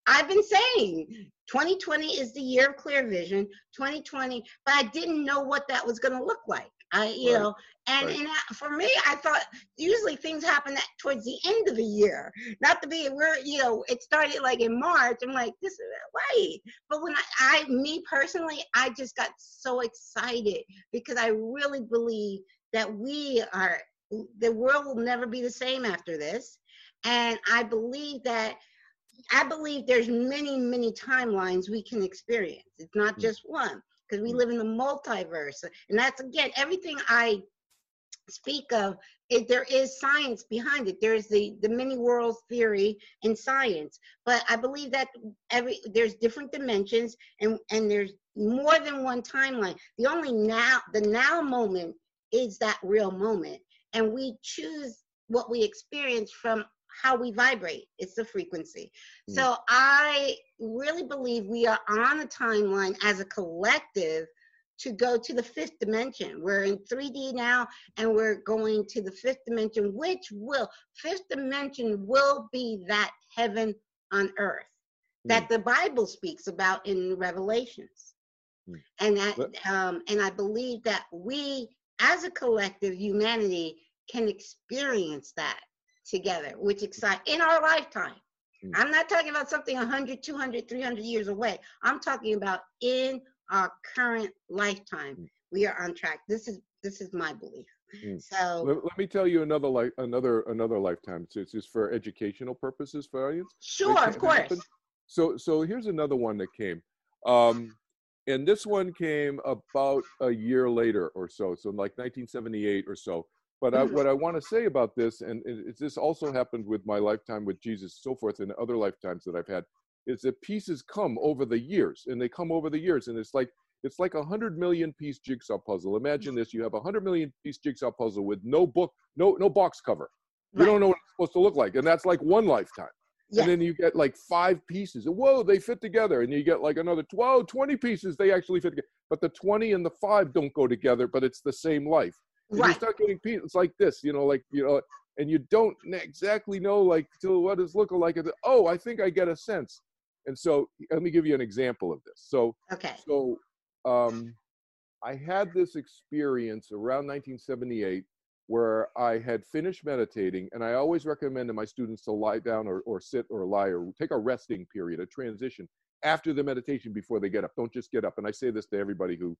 I've been saying 2020 is the year of clear vision, 2020, but I didn't know what that was going to look like. I, you Right, know, and, right. and for me, I thought usually things happen at, towards the end of the year, not to be we're you know it started like in march i'm like this is right but when I, I me personally i just got so excited because i really believe that we are the world will never be the same after this and i believe that i believe there's many many timelines we can experience it's not Mm. just one because we Mm. live in the multiverse and that's again everything i speak of it, there is science behind it there's the the many worlds theory in science but i believe that every there's different dimensions and and there's more than one timeline the only now the now moment is that real moment and we choose what we experience from how we vibrate it's the frequency Mm. so i really believe we are on a timeline as a collective to go to the fifth dimension. We're in 3D now, and we're going to the fifth dimension, which will, fifth dimension will be that heaven on earth that Mm. the Bible speaks about in Revelations. Mm. And that, um, and I believe that we, as a collective humanity, can experience that together, which excite in our lifetime. Mm. I'm not talking about something 100, 200, 300 years away. I'm talking about in our current lifetime. Mm. We are on track. This is this is my belief. Mm. So Let, let me tell you another like another another lifetime. So it's just for educational purposes for audience. sure, of course. happen. So so here's another one that came. Um, and this one came about a year later or so, so like 1978 or so. But I, what I want to say about this, and it, this also happened with my lifetime with Jesus, so forth, and other lifetimes that I've had, is that pieces come over the years, and they come over the years, and it's like it's like a hundred million piece jigsaw puzzle. Imagine this: you have a hundred million piece jigsaw puzzle with no book, no no box cover. You Right. don't know what it's supposed to look like, and that's like one lifetime and then you get like five pieces and whoa they fit together and you get like another 12 20 pieces they actually fit together but the 20 and the five don't go together but it's the same life and you right. start getting people. It's like this you know like you know and you don't exactly know like till what it's looking like oh i think i get a sense and so let me give you an example of this so Okay. so um, I had this experience around 1978 where I had finished meditating, and I always recommend to my students to lie down or, or sit or lie or take a resting period, a transition after the meditation before they get up. Don't just get up. And I say this to everybody who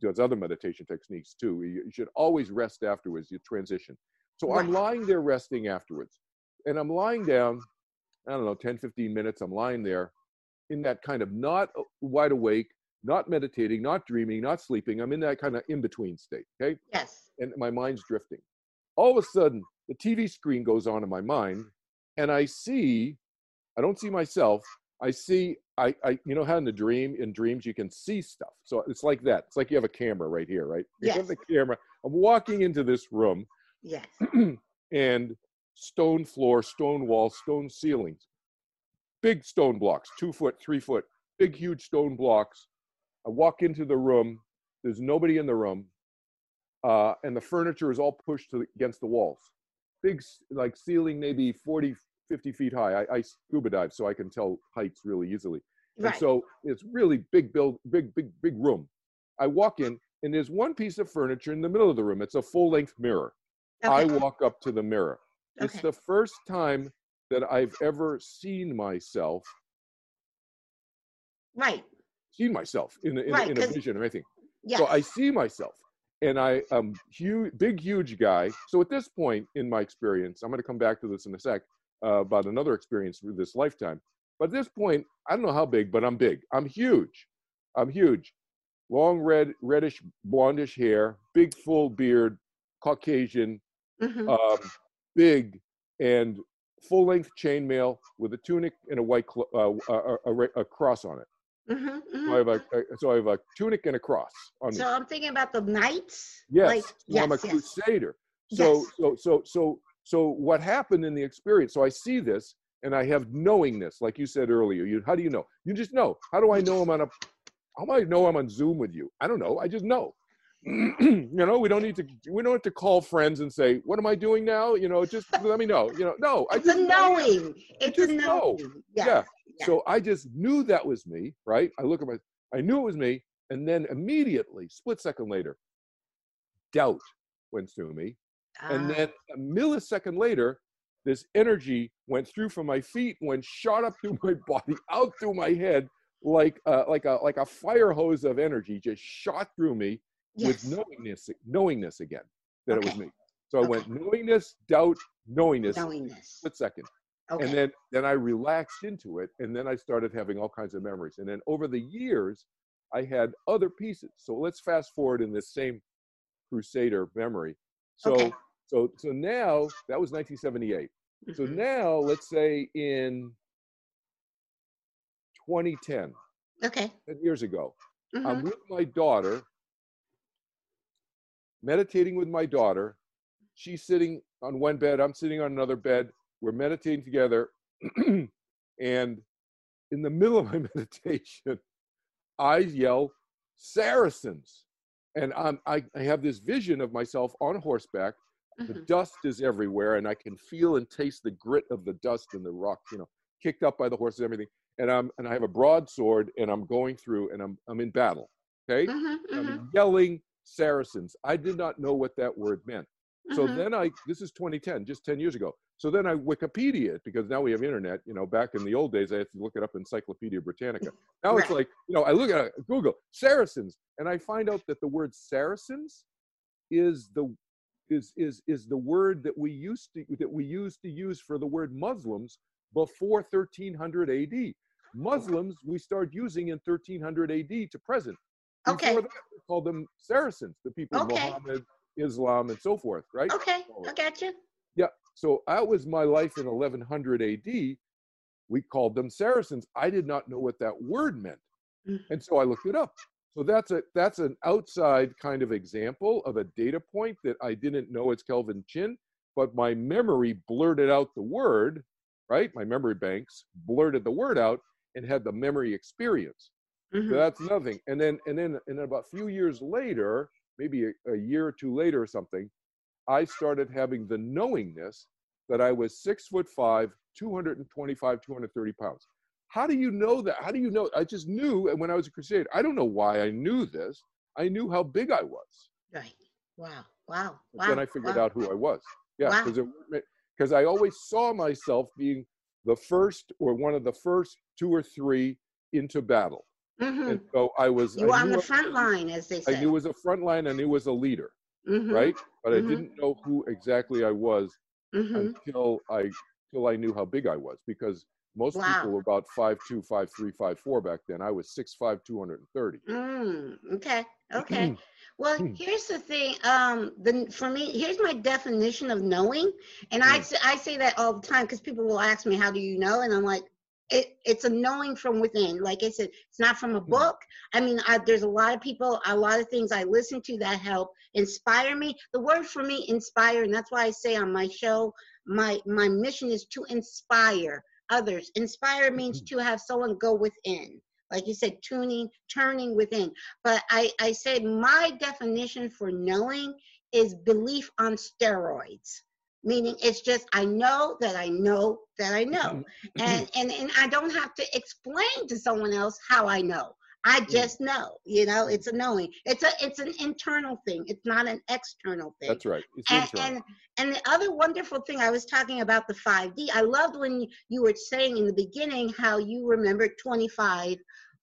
does other meditation techniques too. You, should always rest afterwards, you transition. So I'm lying there resting afterwards. And I'm lying down, I don't know, 10, 15 minutes. I'm lying there in that kind of not uh, wide awake, not meditating, not dreaming, not sleeping. I'm in that kind of in between state. Okay. Yes. And my mind's drifting. All of a sudden, the TV screen goes on in my mind, and I see, I don't see myself. I see, I, I, you know how in the dream, in dreams, you can see stuff. So it's like that. It's like you have a camera right here, right? You have Yes. the camera. I'm walking into this room, Yes. and stone floor, stone wall, stone ceilings, big stone blocks, two foot, three foot, big, huge stone blocks. I walk into the room. There's nobody in the room, uh, and the furniture is all pushed to, against the walls. Big, like ceiling, maybe 40, 50 feet high. I, I scuba dive, so I can tell heights really easily. Right. And so it's really big build, big, big, big room. I walk in, and there's one piece of furniture in the middle of the room. It's a full length mirror. I walk up to the mirror. It's the first time that I've ever seen myself, Right. seen myself in, a- in, a- Right, in a vision or anything. Yes. So I see myself, and I am huge, big, huge guy. So at this point in my experience, I'm going to come back to this in a sec uh, about another experience through this lifetime. But at this point, I don't know how big, but I'm big. I'm huge. I'm huge. Long red, reddish, blondish hair, big, full beard, Caucasian, Mhm. um, big and full length chainmail with a tunic and a white clo- uh, a, a, a, cross on it. Mhm, So I have a, a- so I have a tunic and a cross on me. So I'm thinking about the knights. Yes, Like, so I'm a yes, yes. crusader. So Yes. so so so so what happened in the experience? So I see this and I have knowingness, like you said earlier. You how do you know? You just know. How do I know I'm on a how do I know I'm on Zoom with you? I don't know. I just know. you know, we don't need to we don't have to call friends and say, what am I doing now? You know, just let me know. You know, no, I It's just a know. knowing. It's a just know. knowing. Yeah. Yes. So I just knew that was me, right? I look at my, I knew it was me, and then immediately, split second later, doubt went through me, and Ah, then a millisecond later, this energy went through from my feet, went shot up through my body, out through my head, like uh, like a like a fire hose of energy, just shot through me yes. with knowingness, knowingness again that it was me. So I went knowingness, doubt, knowingness, knowingness. split second Okay. and then then I relaxed into it, and then I started having all kinds of memories. And then over the years, I had other pieces. So let's fast forward in this same Crusader memory. So Okay. So so now that was 1978. So Mhm. now let's say in 2010, okay. 10 years ago, Mhm. I'm with my daughter, meditating with my daughter. She's sitting on one bed, I'm sitting on another bed. We're meditating together. and in the middle of my meditation, I yell, Saracens. and I'm, I, I have this vision of myself on horseback. The Mhm. dust is everywhere, and I can feel and taste the grit of the dust and the rock, you know, kicked up by the horses, everything. And I'm and I have a broadsword, and I'm going through, and I'm I'm in battle. Okay, Mhm, mhm, I'm yelling Saracens. I did not know what that word meant. So mhm. then I, this is 2010, just 10 years ago. So then I Wikipedia it because now we have internet. You know, back in the old days, I had to look it up in Encyclopedia Britannica. Now it's like, you know, I look at Google Saracens, and I find out that the word Saracens is the is is is the word that we used to that we used to use for the word Muslims before 1300 AD. Muslims we started using in 1300 AD to present. Okay. Before that, we called them Saracens, the people Okay. Muhammad, Islam, and so forth, right? Okay, I got you. Yeah. So that was my life in 1100 AD. We called them Saracens. I did not know what that word meant, Mhm. and so I looked it up. So that's a that's an outside kind of example of a data point that I didn't know it's Kelvin Chin, but my memory blurted out the word, right? My memory banks blurted the word out and had the memory experience. Mhm. So that's nothing. And then and then and then about a few years later, maybe a, a year or two later or something, I started having the knowingness that I was six foot five, 225, 230 pounds. How do you know that? How do you know? I just knew and when I was a crusade. I don't know why I knew this. I knew how big I was. Right. Wow. Wow. Wow. then I figured wow. out who I was. Yeah, Wow. because because I always saw myself being the first or one of the first two or three into battle. Mm-hmm. And so I was You were on the I- front line, as they say. I knew was a front line and knew was a leader, Mhm, right? But I Mhm. didn't know who exactly I was mhm. until I until I knew how big I was because most Wow. people were about five two, five three, five four back then. I was six five, two hundred and thirty. Mm, okay. Okay. Well, Mm. here's the thing. Um, the for me, here's my definition of knowing, and I say, I say that all the time because people will ask me, "How do you know?" And I'm like, it, it's a knowing from within. Like I said, it's not from a Mm. book. I mean, I, there's a lot of people, a lot of things I listen to that help inspire me. The word for me, inspire, and that's why I say on my show, my my mission is to inspire others. Inspire means mm-hmm. to have someone go within like you said, tuning, turning within. But I, I say my definition for knowing is belief on steroids. Meaning it's just I know that I know that I know. Mm-hmm. And mm-hmm. and, and I don't have to explain to someone else how I know. I just know, you know, it's a knowing. It's a it's an internal thing. It's not an external thing That's right. It's and, internal. and and the other wonderful thing I was talking about the 5D. I loved when you- you were saying in the beginning how you remembered 25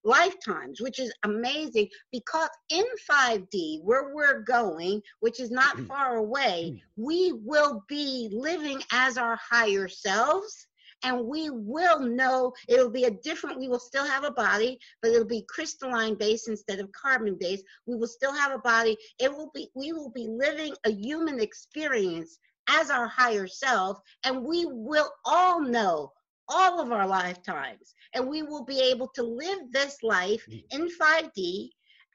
lifetimes, which is amazing because in 5D, where we're going, which is not far away, we will be living as our higher selves. And we will know it'll be a different, we will still have a body, but it'll be crystalline based instead of carbon based. We will still have a body. It will be, we will be living a human experience as our higher self, and we will all know all of our lifetimes, and we will be able to live this life in 5D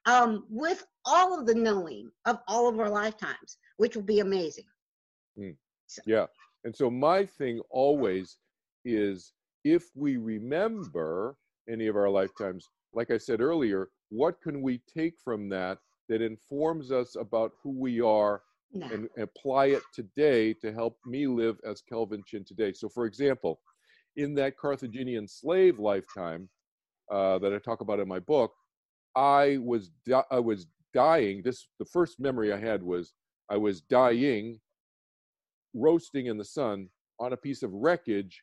um, with all of the knowing of all of our lifetimes, which will be amazing. Yeah. And so my thing always is if we remember any of our lifetimes, like I said earlier, what can we take from that that informs us about who we are No. and apply it today to help me live as Kelvin Chin today? So, for example, in that Carthaginian slave lifetime uh, that I talk about in my book, I was di- I was dying. This the first memory I had was I was dying, roasting in the sun on a piece of wreckage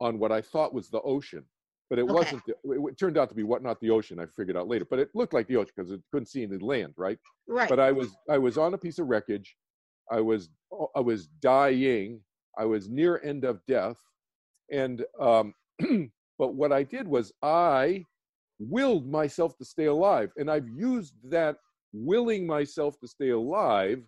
on what I thought was the ocean, but it Okay. wasn't. The, it, it turned out to be what not the ocean. I figured out later, but it looked like the ocean because it couldn't see any land, right? Right. But I was I was on a piece of wreckage. I was I was dying. I was near end of death, and um, but what I did was I willed myself to stay alive, and I've used that willing myself to stay alive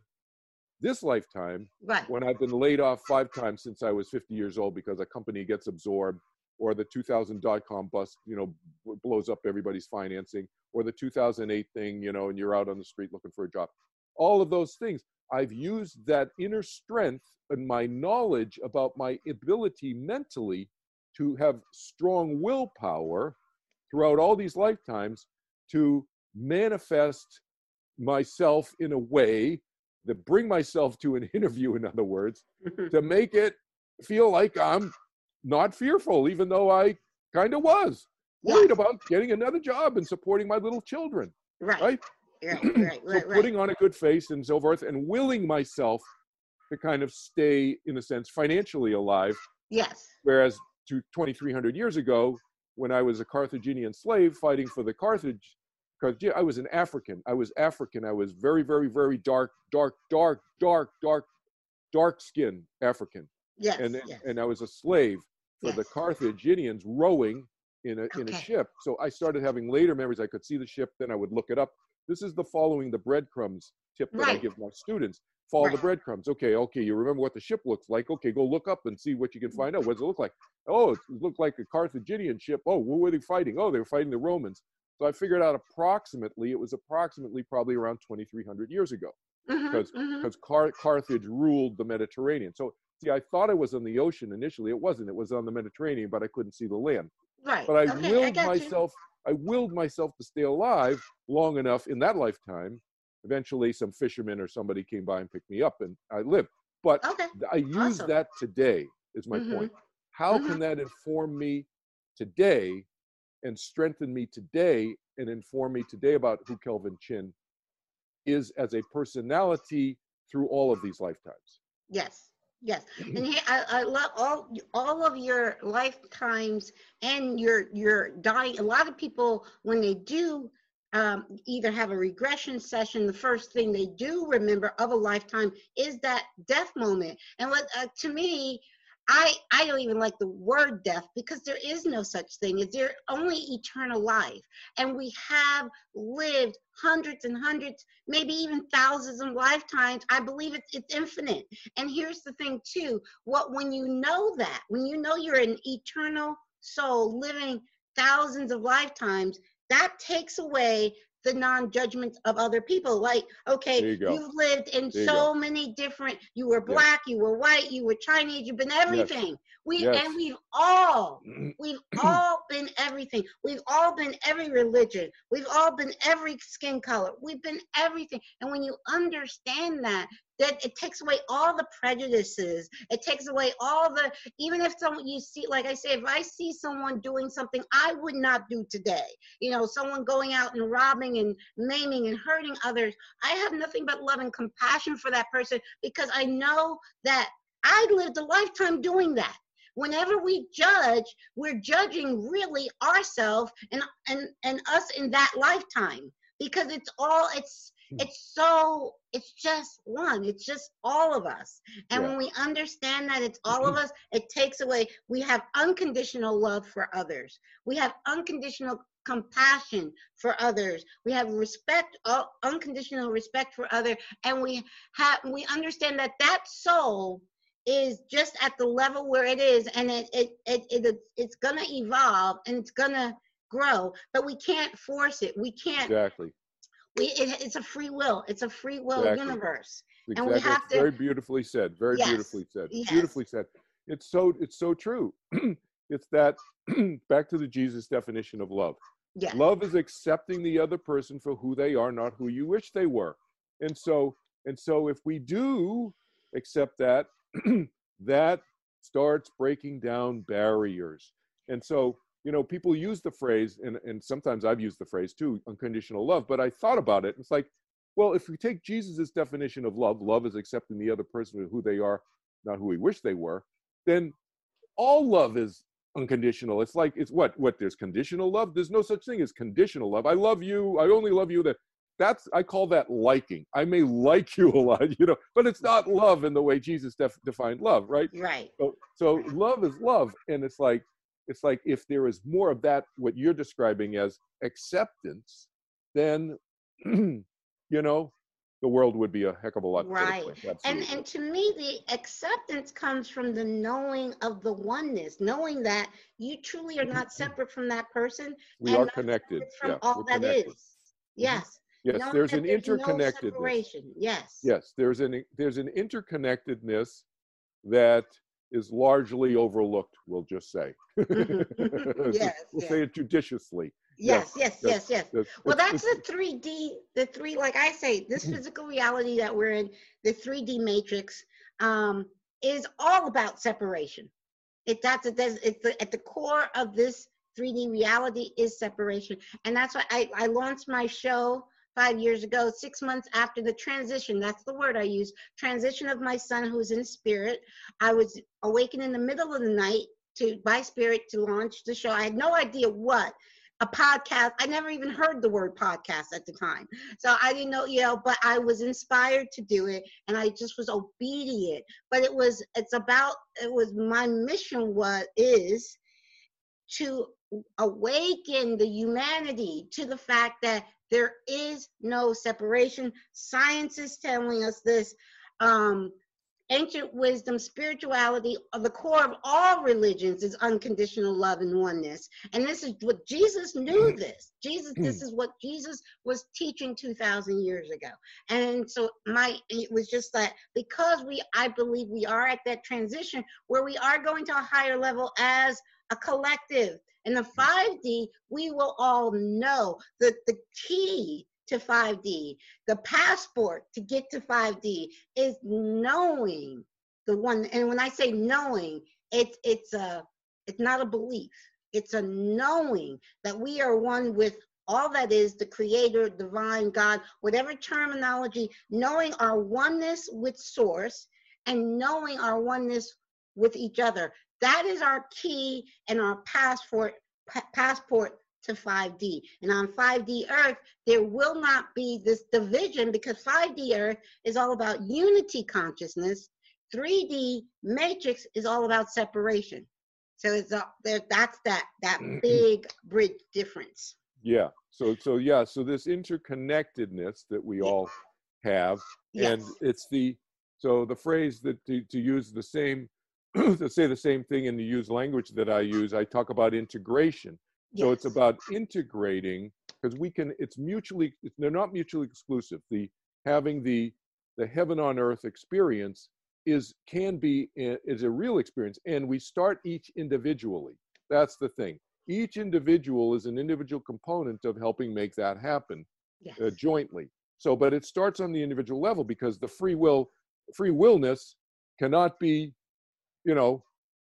this lifetime right. when I've been laid off five times since I was 50 years old because a company gets absorbed, or the 2000 dot com bust, you know, blows up everybody's financing, or the 2008 thing, you know, and you're out on the street looking for a job. All of those things, I've used that inner strength and my knowledge about my ability mentally to have strong willpower throughout all these lifetimes to manifest myself in a way that bring myself to an interview, in other words, to make it feel like I'm not fearful, even though I kind of was worried Yes. about getting another job and supporting my little children, right, right? right, right, so right, right. putting on a good face and so forth, and willing myself to kind of stay, in a sense, financially alive. Yes, Whereas to 2,300 years ago, when I was a Carthaginian slave fighting for the Carthage, Carthage, I was an African. I was African. I was very, very, very dark, dark, dark, dark, dark, dark skinned African. yes, And, yes. and I was a slave for the Carthaginians rowing in a, in a ship. So I started having later memories. I could see the ship, then I would look it up. This is the following the breadcrumbs tip that I give my students. Follow the breadcrumbs. Okay, okay, you remember what the ship looks like. Okay, go look up and see what you can mm-hmm. find out. What does it look like? Oh, it looked like a Carthaginian ship. Oh, what were they fighting? Oh, they were fighting the Romans. So I figured out approximately, it was approximately probably around 2,300 years ago because mhm. because Car- Carthage ruled the Mediterranean. So see, I thought I was on the ocean initially. It wasn't. It was on the Mediterranean, but I couldn't see the land. right. But I okay, willed you. myself. I willed myself to stay alive long enough in that lifetime. Eventually, some fisherman or somebody came by and picked me up, and I lived. But Okay, I use Awesome. that today. Is my Mhm. point. How Mhm. can that inform me today, and strengthen me today, and inform me today about who Kelvin Chin is as a personality through all of these lifetimes? yes, yes. And here, I, I love all all of your lifetimes and your your dying. A lot of people, when they do um, either have a regression session, the first thing they do remember of a lifetime is that death moment. And what uh, to me, I I don't even like the word death because there is no such thing. Is there only eternal life? And we have lived hundreds and hundreds, maybe even thousands of lifetimes. I believe it's it's infinite. And here's the thing too: what when you know that, when you know you're an eternal soul living thousands of lifetimes, that takes away the non-judgments of other people. Like, okay, you have lived in There so many different. You were Yes. black, you were white, you were Chinese. You've been everything. We Yes. and we've all mm-hmm. We've all been everything. We've all been every religion. We've all been every skin color. We've been everything. And when you understand that, that it takes away all the prejudices. It takes away all the, even if someone you see, like I say, if I see someone doing something I would not do today, you know, someone going out and robbing and maiming and hurting others, I have nothing but love and compassion for that person because I know that I lived a lifetime doing that whenever we judge we're judging really ourselves and and and us in that lifetime because it's all it's Hmm. it's so it's just one. It's just all of us. And Yeah. when we understand that it's all of us it takes away we have unconditional love for others. We have unconditional compassion for others. We have respect uh, unconditional respect for other. And we have we understand that that soul is just at the level where it is and it it, it, it it's gonna evolve and it's gonna grow but we can't force it we can't Exactly. we it, it's a free will it's a free will Exactly. universe And we have That's to- very beautifully said. Very Yes. beautifully said. Yes. Beautifully said. It's so it's so true. it's that back to the Jesus definition of love. yes Love is accepting the other person for who they are, not who you wish they were. And so and so if we do accept that, that starts breaking down barriers. And so, you know, people use the phrase, and, and sometimes I've used the phrase too, unconditional love, but I thought about it. It's like, well, if we take Jesus' definition of love, love is accepting the other person who they are, not who we wish they were, then all love is unconditional. It's like it's what what there's conditional love. There's no such thing as conditional love. I love you. I only love you. That that's I call that liking. I may like you a lot, you know, but it's not love in the way Jesus def- defined love, right? right So so love is love, and it's like it's like if there is more of that, what you're describing as acceptance, then you know the world would be a heck of a lot better Right. and and to me the acceptance comes from the knowing of the oneness knowing that you truly are not separate from that person we and are connected. from Yeah, all that is. connected. yes Yes, there's an no interconnectedness. separation. yes Yes, there's an there's an interconnectedness that is largely overlooked. We'll just say. Mhm. Yes, we'll yes. say it judiciously. Yes, yes, yes, yes. That's- Well, that's the 3D, the three, like I say, this physical reality that we're in, the 3D matrix, um, is all about separation. It that's it does it's the, at the core of this 3D reality is separation. And that's why I, I launched my show five years ago, six months after the transition. That's the word I use. Transition of my son who's in spirit. I was awakened in the middle of the night to by spirit to launch the show. I had no idea what a podcast. I never even heard the word podcast at the time. So I didn't know, you know, but I was inspired to do it and I just was obedient. But it was it's about it was my mission what is to awaken the humanity to the fact that there is no separation. Science is telling us this. Um, ancient wisdom, spirituality, the core of all religions is unconditional love and oneness. And this is what Jesus knew this. Jesus, this is what Jesus was teaching 2,000 years ago. And so my, it was just that because we, I believe we are at that transition where we are going to a higher level as a collective. In the 5D, we will all know that the key to 5D, the passport to get to 5D is knowing the one. And when I say knowing, it's it's a it's not a belief. It's a knowing that we are one with all that is the creator, divine, God, whatever terminology, knowing our oneness with source and knowing our oneness with each other. That is our key and our passport pa- passport to 5D. And on 5D Earth, there will not be this division because 5D Earth is all about unity consciousness. 3D Matrix is all about separation. So it's a, there, that's that that mm-hmm. big bridge difference. Yeah. So so yeah. So this interconnectedness that we Yeah. all have, and it's the so the phrase that to, to use the same to say the same thing in the use language that I use, I talk about integration. So it's about integrating because we can. It's mutually. It's, they're not mutually exclusive. The having the the heaven on earth experience is can be is a real experience, and we start each individually. That's the thing. Each individual is an individual component of helping make that happen yes. uh, jointly. So, but it starts on the individual level because the free will, free willness, cannot be, you know,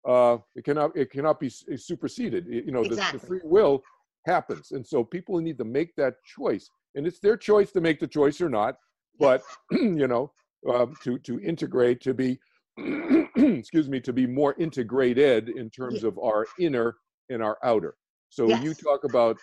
uh, it cannot it cannot be superseded. It- you know, the, the free will happens, and so people need to make that choice, and it's their choice to make the choice or not. But you know, um, to to integrate, to be, excuse me, to be more integrated in terms of our inner and our outer. So you talk about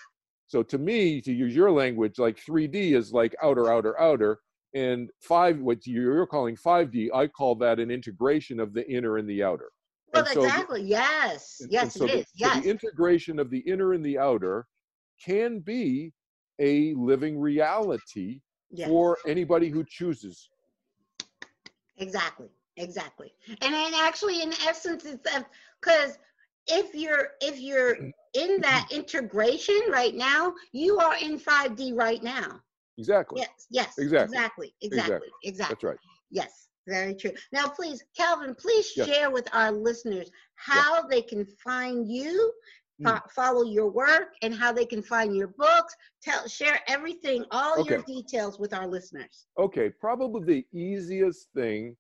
so to me, to use your language, like 3D is like outer, outer, outer, and five, what you're calling 5D, I call that an integration of the inner and the outer. Well, And so the- exactly. Yes. and- Yes, and so it the, is. so Yes. the integration of the inner and the outer can be a living reality yes. for anybody who chooses. Exactly, exactly. And then actually, in essence, it's because if you're if you're in that integration right now, you are in 5D right now. Exactly. Yes, yes, Exactly. exactly, exactly, exactly. That's right. Yes, very true. Now, please, Kelvin, please Yes. share with our listeners how they can find you, hmm. fo- follow your work, and how they can find your books. Tell, share everything, all your details with our listeners. Okay, probably the easiest thing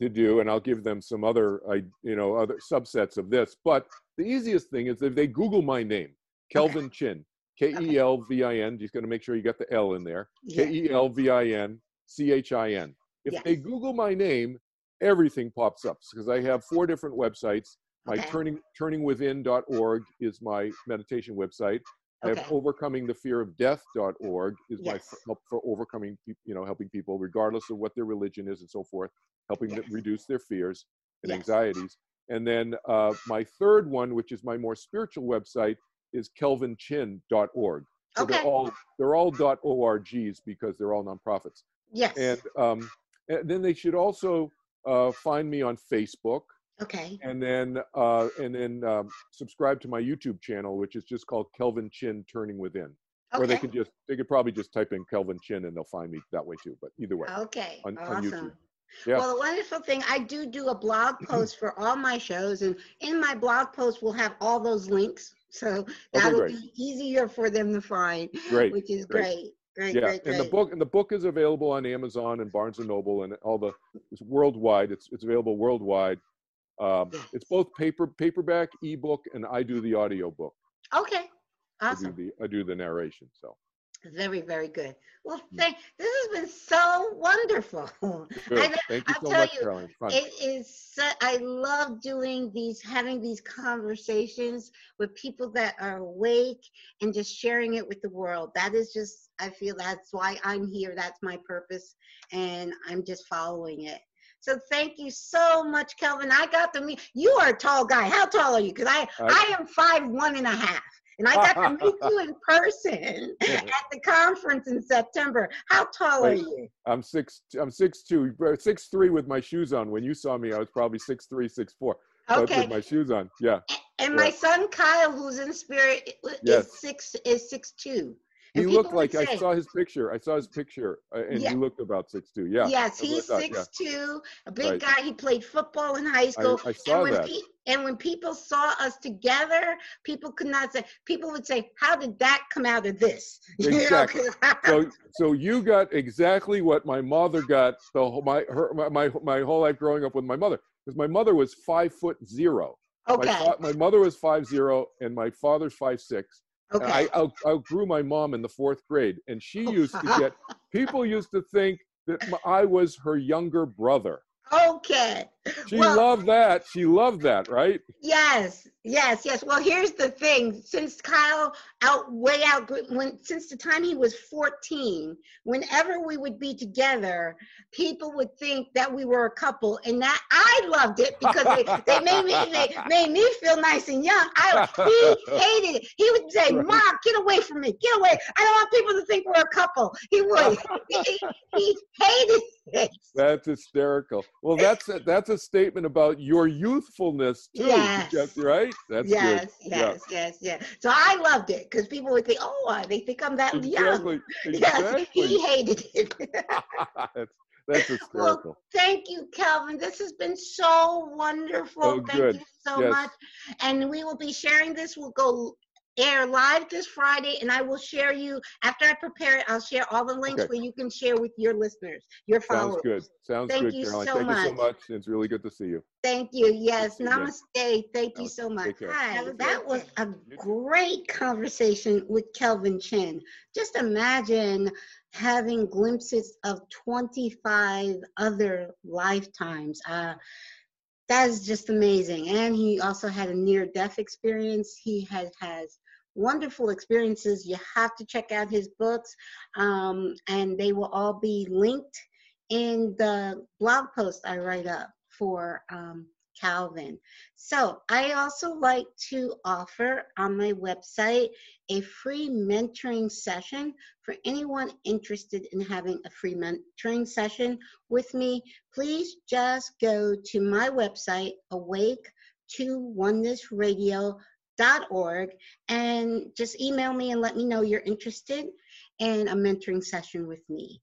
to do, and I'll give them some other, I you know, other subsets of this. But the easiest thing is if they Google my name, Kelvin Chin, K E L V I N. Just going to make sure you got the L in there. K. E L V I N C H I N. If Yes. they Google my name, everything pops up because I have four different websites. My Okay. turning turningwithin.org is my meditation website. I have Okay. overcomingthefearofdeath.org is my Yes. f- help for overcoming, you know, helping people regardless of what their religion is and so forth, helping them reduce their fears and Yes. anxieties. And then uh, my third one, which is my more spiritual website, is kelvinchin.org. So Okay. they're all they're all .orgs because they're all nonprofits. Yes. And, um, and then they should also uh, find me on Facebook okay. and then uh, and then um, subscribe to my YouTube channel, which is just called Kelvin Chin Turning Within. Okay. Or they could just they could probably just type in Kelvin Chin and they'll find me that way too. But either way, Okay. on- on. YouTube. Yeah. Well, the wonderful thing, I do do a blog post for all my shows, and in my blog post, we'll have all those links So that'll be easier for them to find. Great. Which is great. great. Great, yeah, great, and the book and the book is available on Amazon and Barnes and Noble and all the it's worldwide. It's it's available worldwide. Um, it's both paper paperback, ebook, and I do the audio book. Okay, awesome. I do the I do the narration. So very, very good. Well, mm. thank. This has been so wonderful. I, thank you I'll so much, you, Caroline. It is. I love doing these, having these conversations with people that are awake and just sharing it with the world. That is just. I feel that's why I'm here. That's my purpose, and I'm just following it. So thank you so much, Kelvin. I got to meet you. Are a tall guy. How tall are you? Because I I, I am five one and a half. And I got to meet you in person at the conference in September. How tall are you? I'm six. I'm six two, uh, six three with my shoes on. When you saw me, I was probably six three, six four. Okay. With my shoes on, yeah. And yeah. my son Kyle, who's in spirit, is yes. six is six two. He looked like say, I saw his picture. I saw his picture, uh, and yeah. he looked about six two. Yeah. Yes, he's six yeah. two, a big right. guy. He played football in high school. I, I saw and that. Pe- and when people saw us together, people could not say. People would say, "How did that come out of this?" Exactly. so, so you got exactly what my mother got. The whole, my her my, my my whole life growing up with my mother, because my mother was five foot zero. Okay. My, my mother was five zero, and my father's five six Okay. I out, outgrew my mom in the fourth grade, and she oh, used to get people used to think that I was her younger brother. Okay. She well, loved that. She loved that, right? Yes, yes, yes. Well, here's the thing. Since Kyle out way out when since the time he was 14, whenever we would be together, people would think that we were a couple, and that I loved it because they, they made me they made me feel nice and young. I he hated it. He would say, "Mom, get away from me, get away! I don't want people to think we're a couple." He would. he, he hated it. That's hysterical. Well, that's a, that's a statement about your youthfulness too. Yes. right? That's yes, good. yes, yeah. yes, yes. So I loved it because people would think, "Oh, they think I'm that exactly. young." Exactly. Yes, he hated it. that's, that's hysterical. Well, thank you, Kelvin. This has been so wonderful. Oh, thank good. you so yes. much. And we will be sharing this. We'll go air live this Friday, and I will share you after I prepare it. I'll share all the links okay. where you can share with your listeners, your followers. Sounds good. Sounds Thank good, you Caroline. So Thank much. you so much. It's really good to see you. Thank you. Yes. Namaste. Thank you so much. Hi. That was a great conversation with Kelvin Chin. Just imagine having glimpses of 25 other lifetimes. Uh, that is just amazing. And he also had a near death experience. He has has wonderful experiences. You have to check out his books, um, and they will all be linked in the blog post I write up for um, Kelvin. So I also like to offer on my website a free mentoring session for anyone interested in having a free mentoring session with me. Please just go to my website, awake to oneness radio org and just email me and let me know you're interested in a mentoring session with me.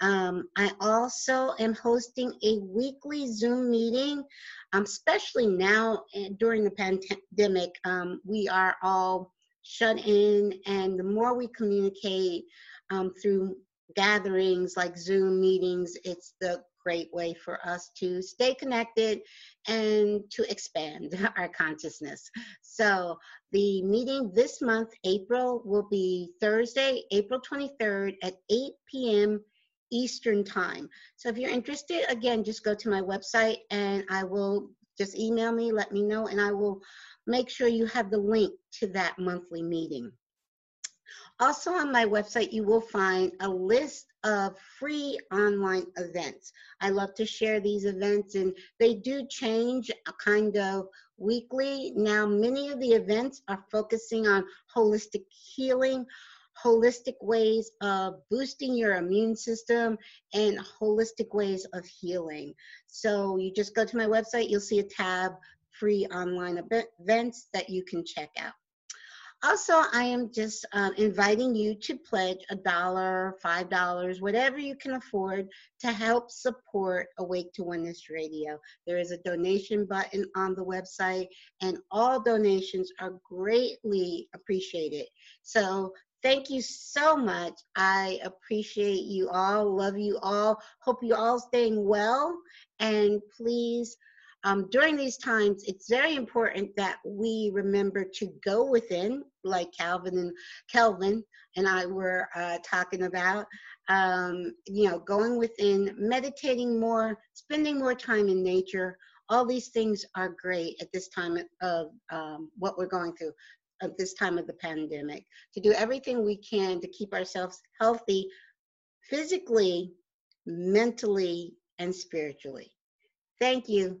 Um, I also am hosting a weekly Zoom meeting, um, especially now eh, during the pandemic. Um, we are all shut in, and the more we communicate um, through gatherings like Zoom meetings, it's the great way for us to stay connected and to expand our consciousness. So, the meeting this month, April, will be Thursday, April 23rd at 8 p.m. Eastern Time. So, if you're interested, again, just go to my website and I will just email me, let me know, and I will make sure you have the link to that monthly meeting. Also on my website, you will find a list of free online events. I love to share these events and they do change uh, kind of weekly. Now, many of the events are focusing on holistic healing, holistic ways of boosting your immune system, and holistic ways of healing. So you just go to my website, you'll see a tab free online events that you can check out. Also, I am just um, inviting you to pledge a dollar, five dollars, whatever you can afford to help support Awake to Oneness Radio. There is a donation button on the website, and all donations are greatly appreciated. So thank you so much. I appreciate you all, love you all, hope you all staying well, and please um, during these times, it's very important that we remember to go within, like Calvin and Kelvin and I were uh, talking about. Um, you know, going within, meditating more, spending more time in nature. All these things are great at this time of um, what we're going through, at this time of the pandemic. To do everything we can to keep ourselves healthy, physically, mentally, and spiritually. Thank you.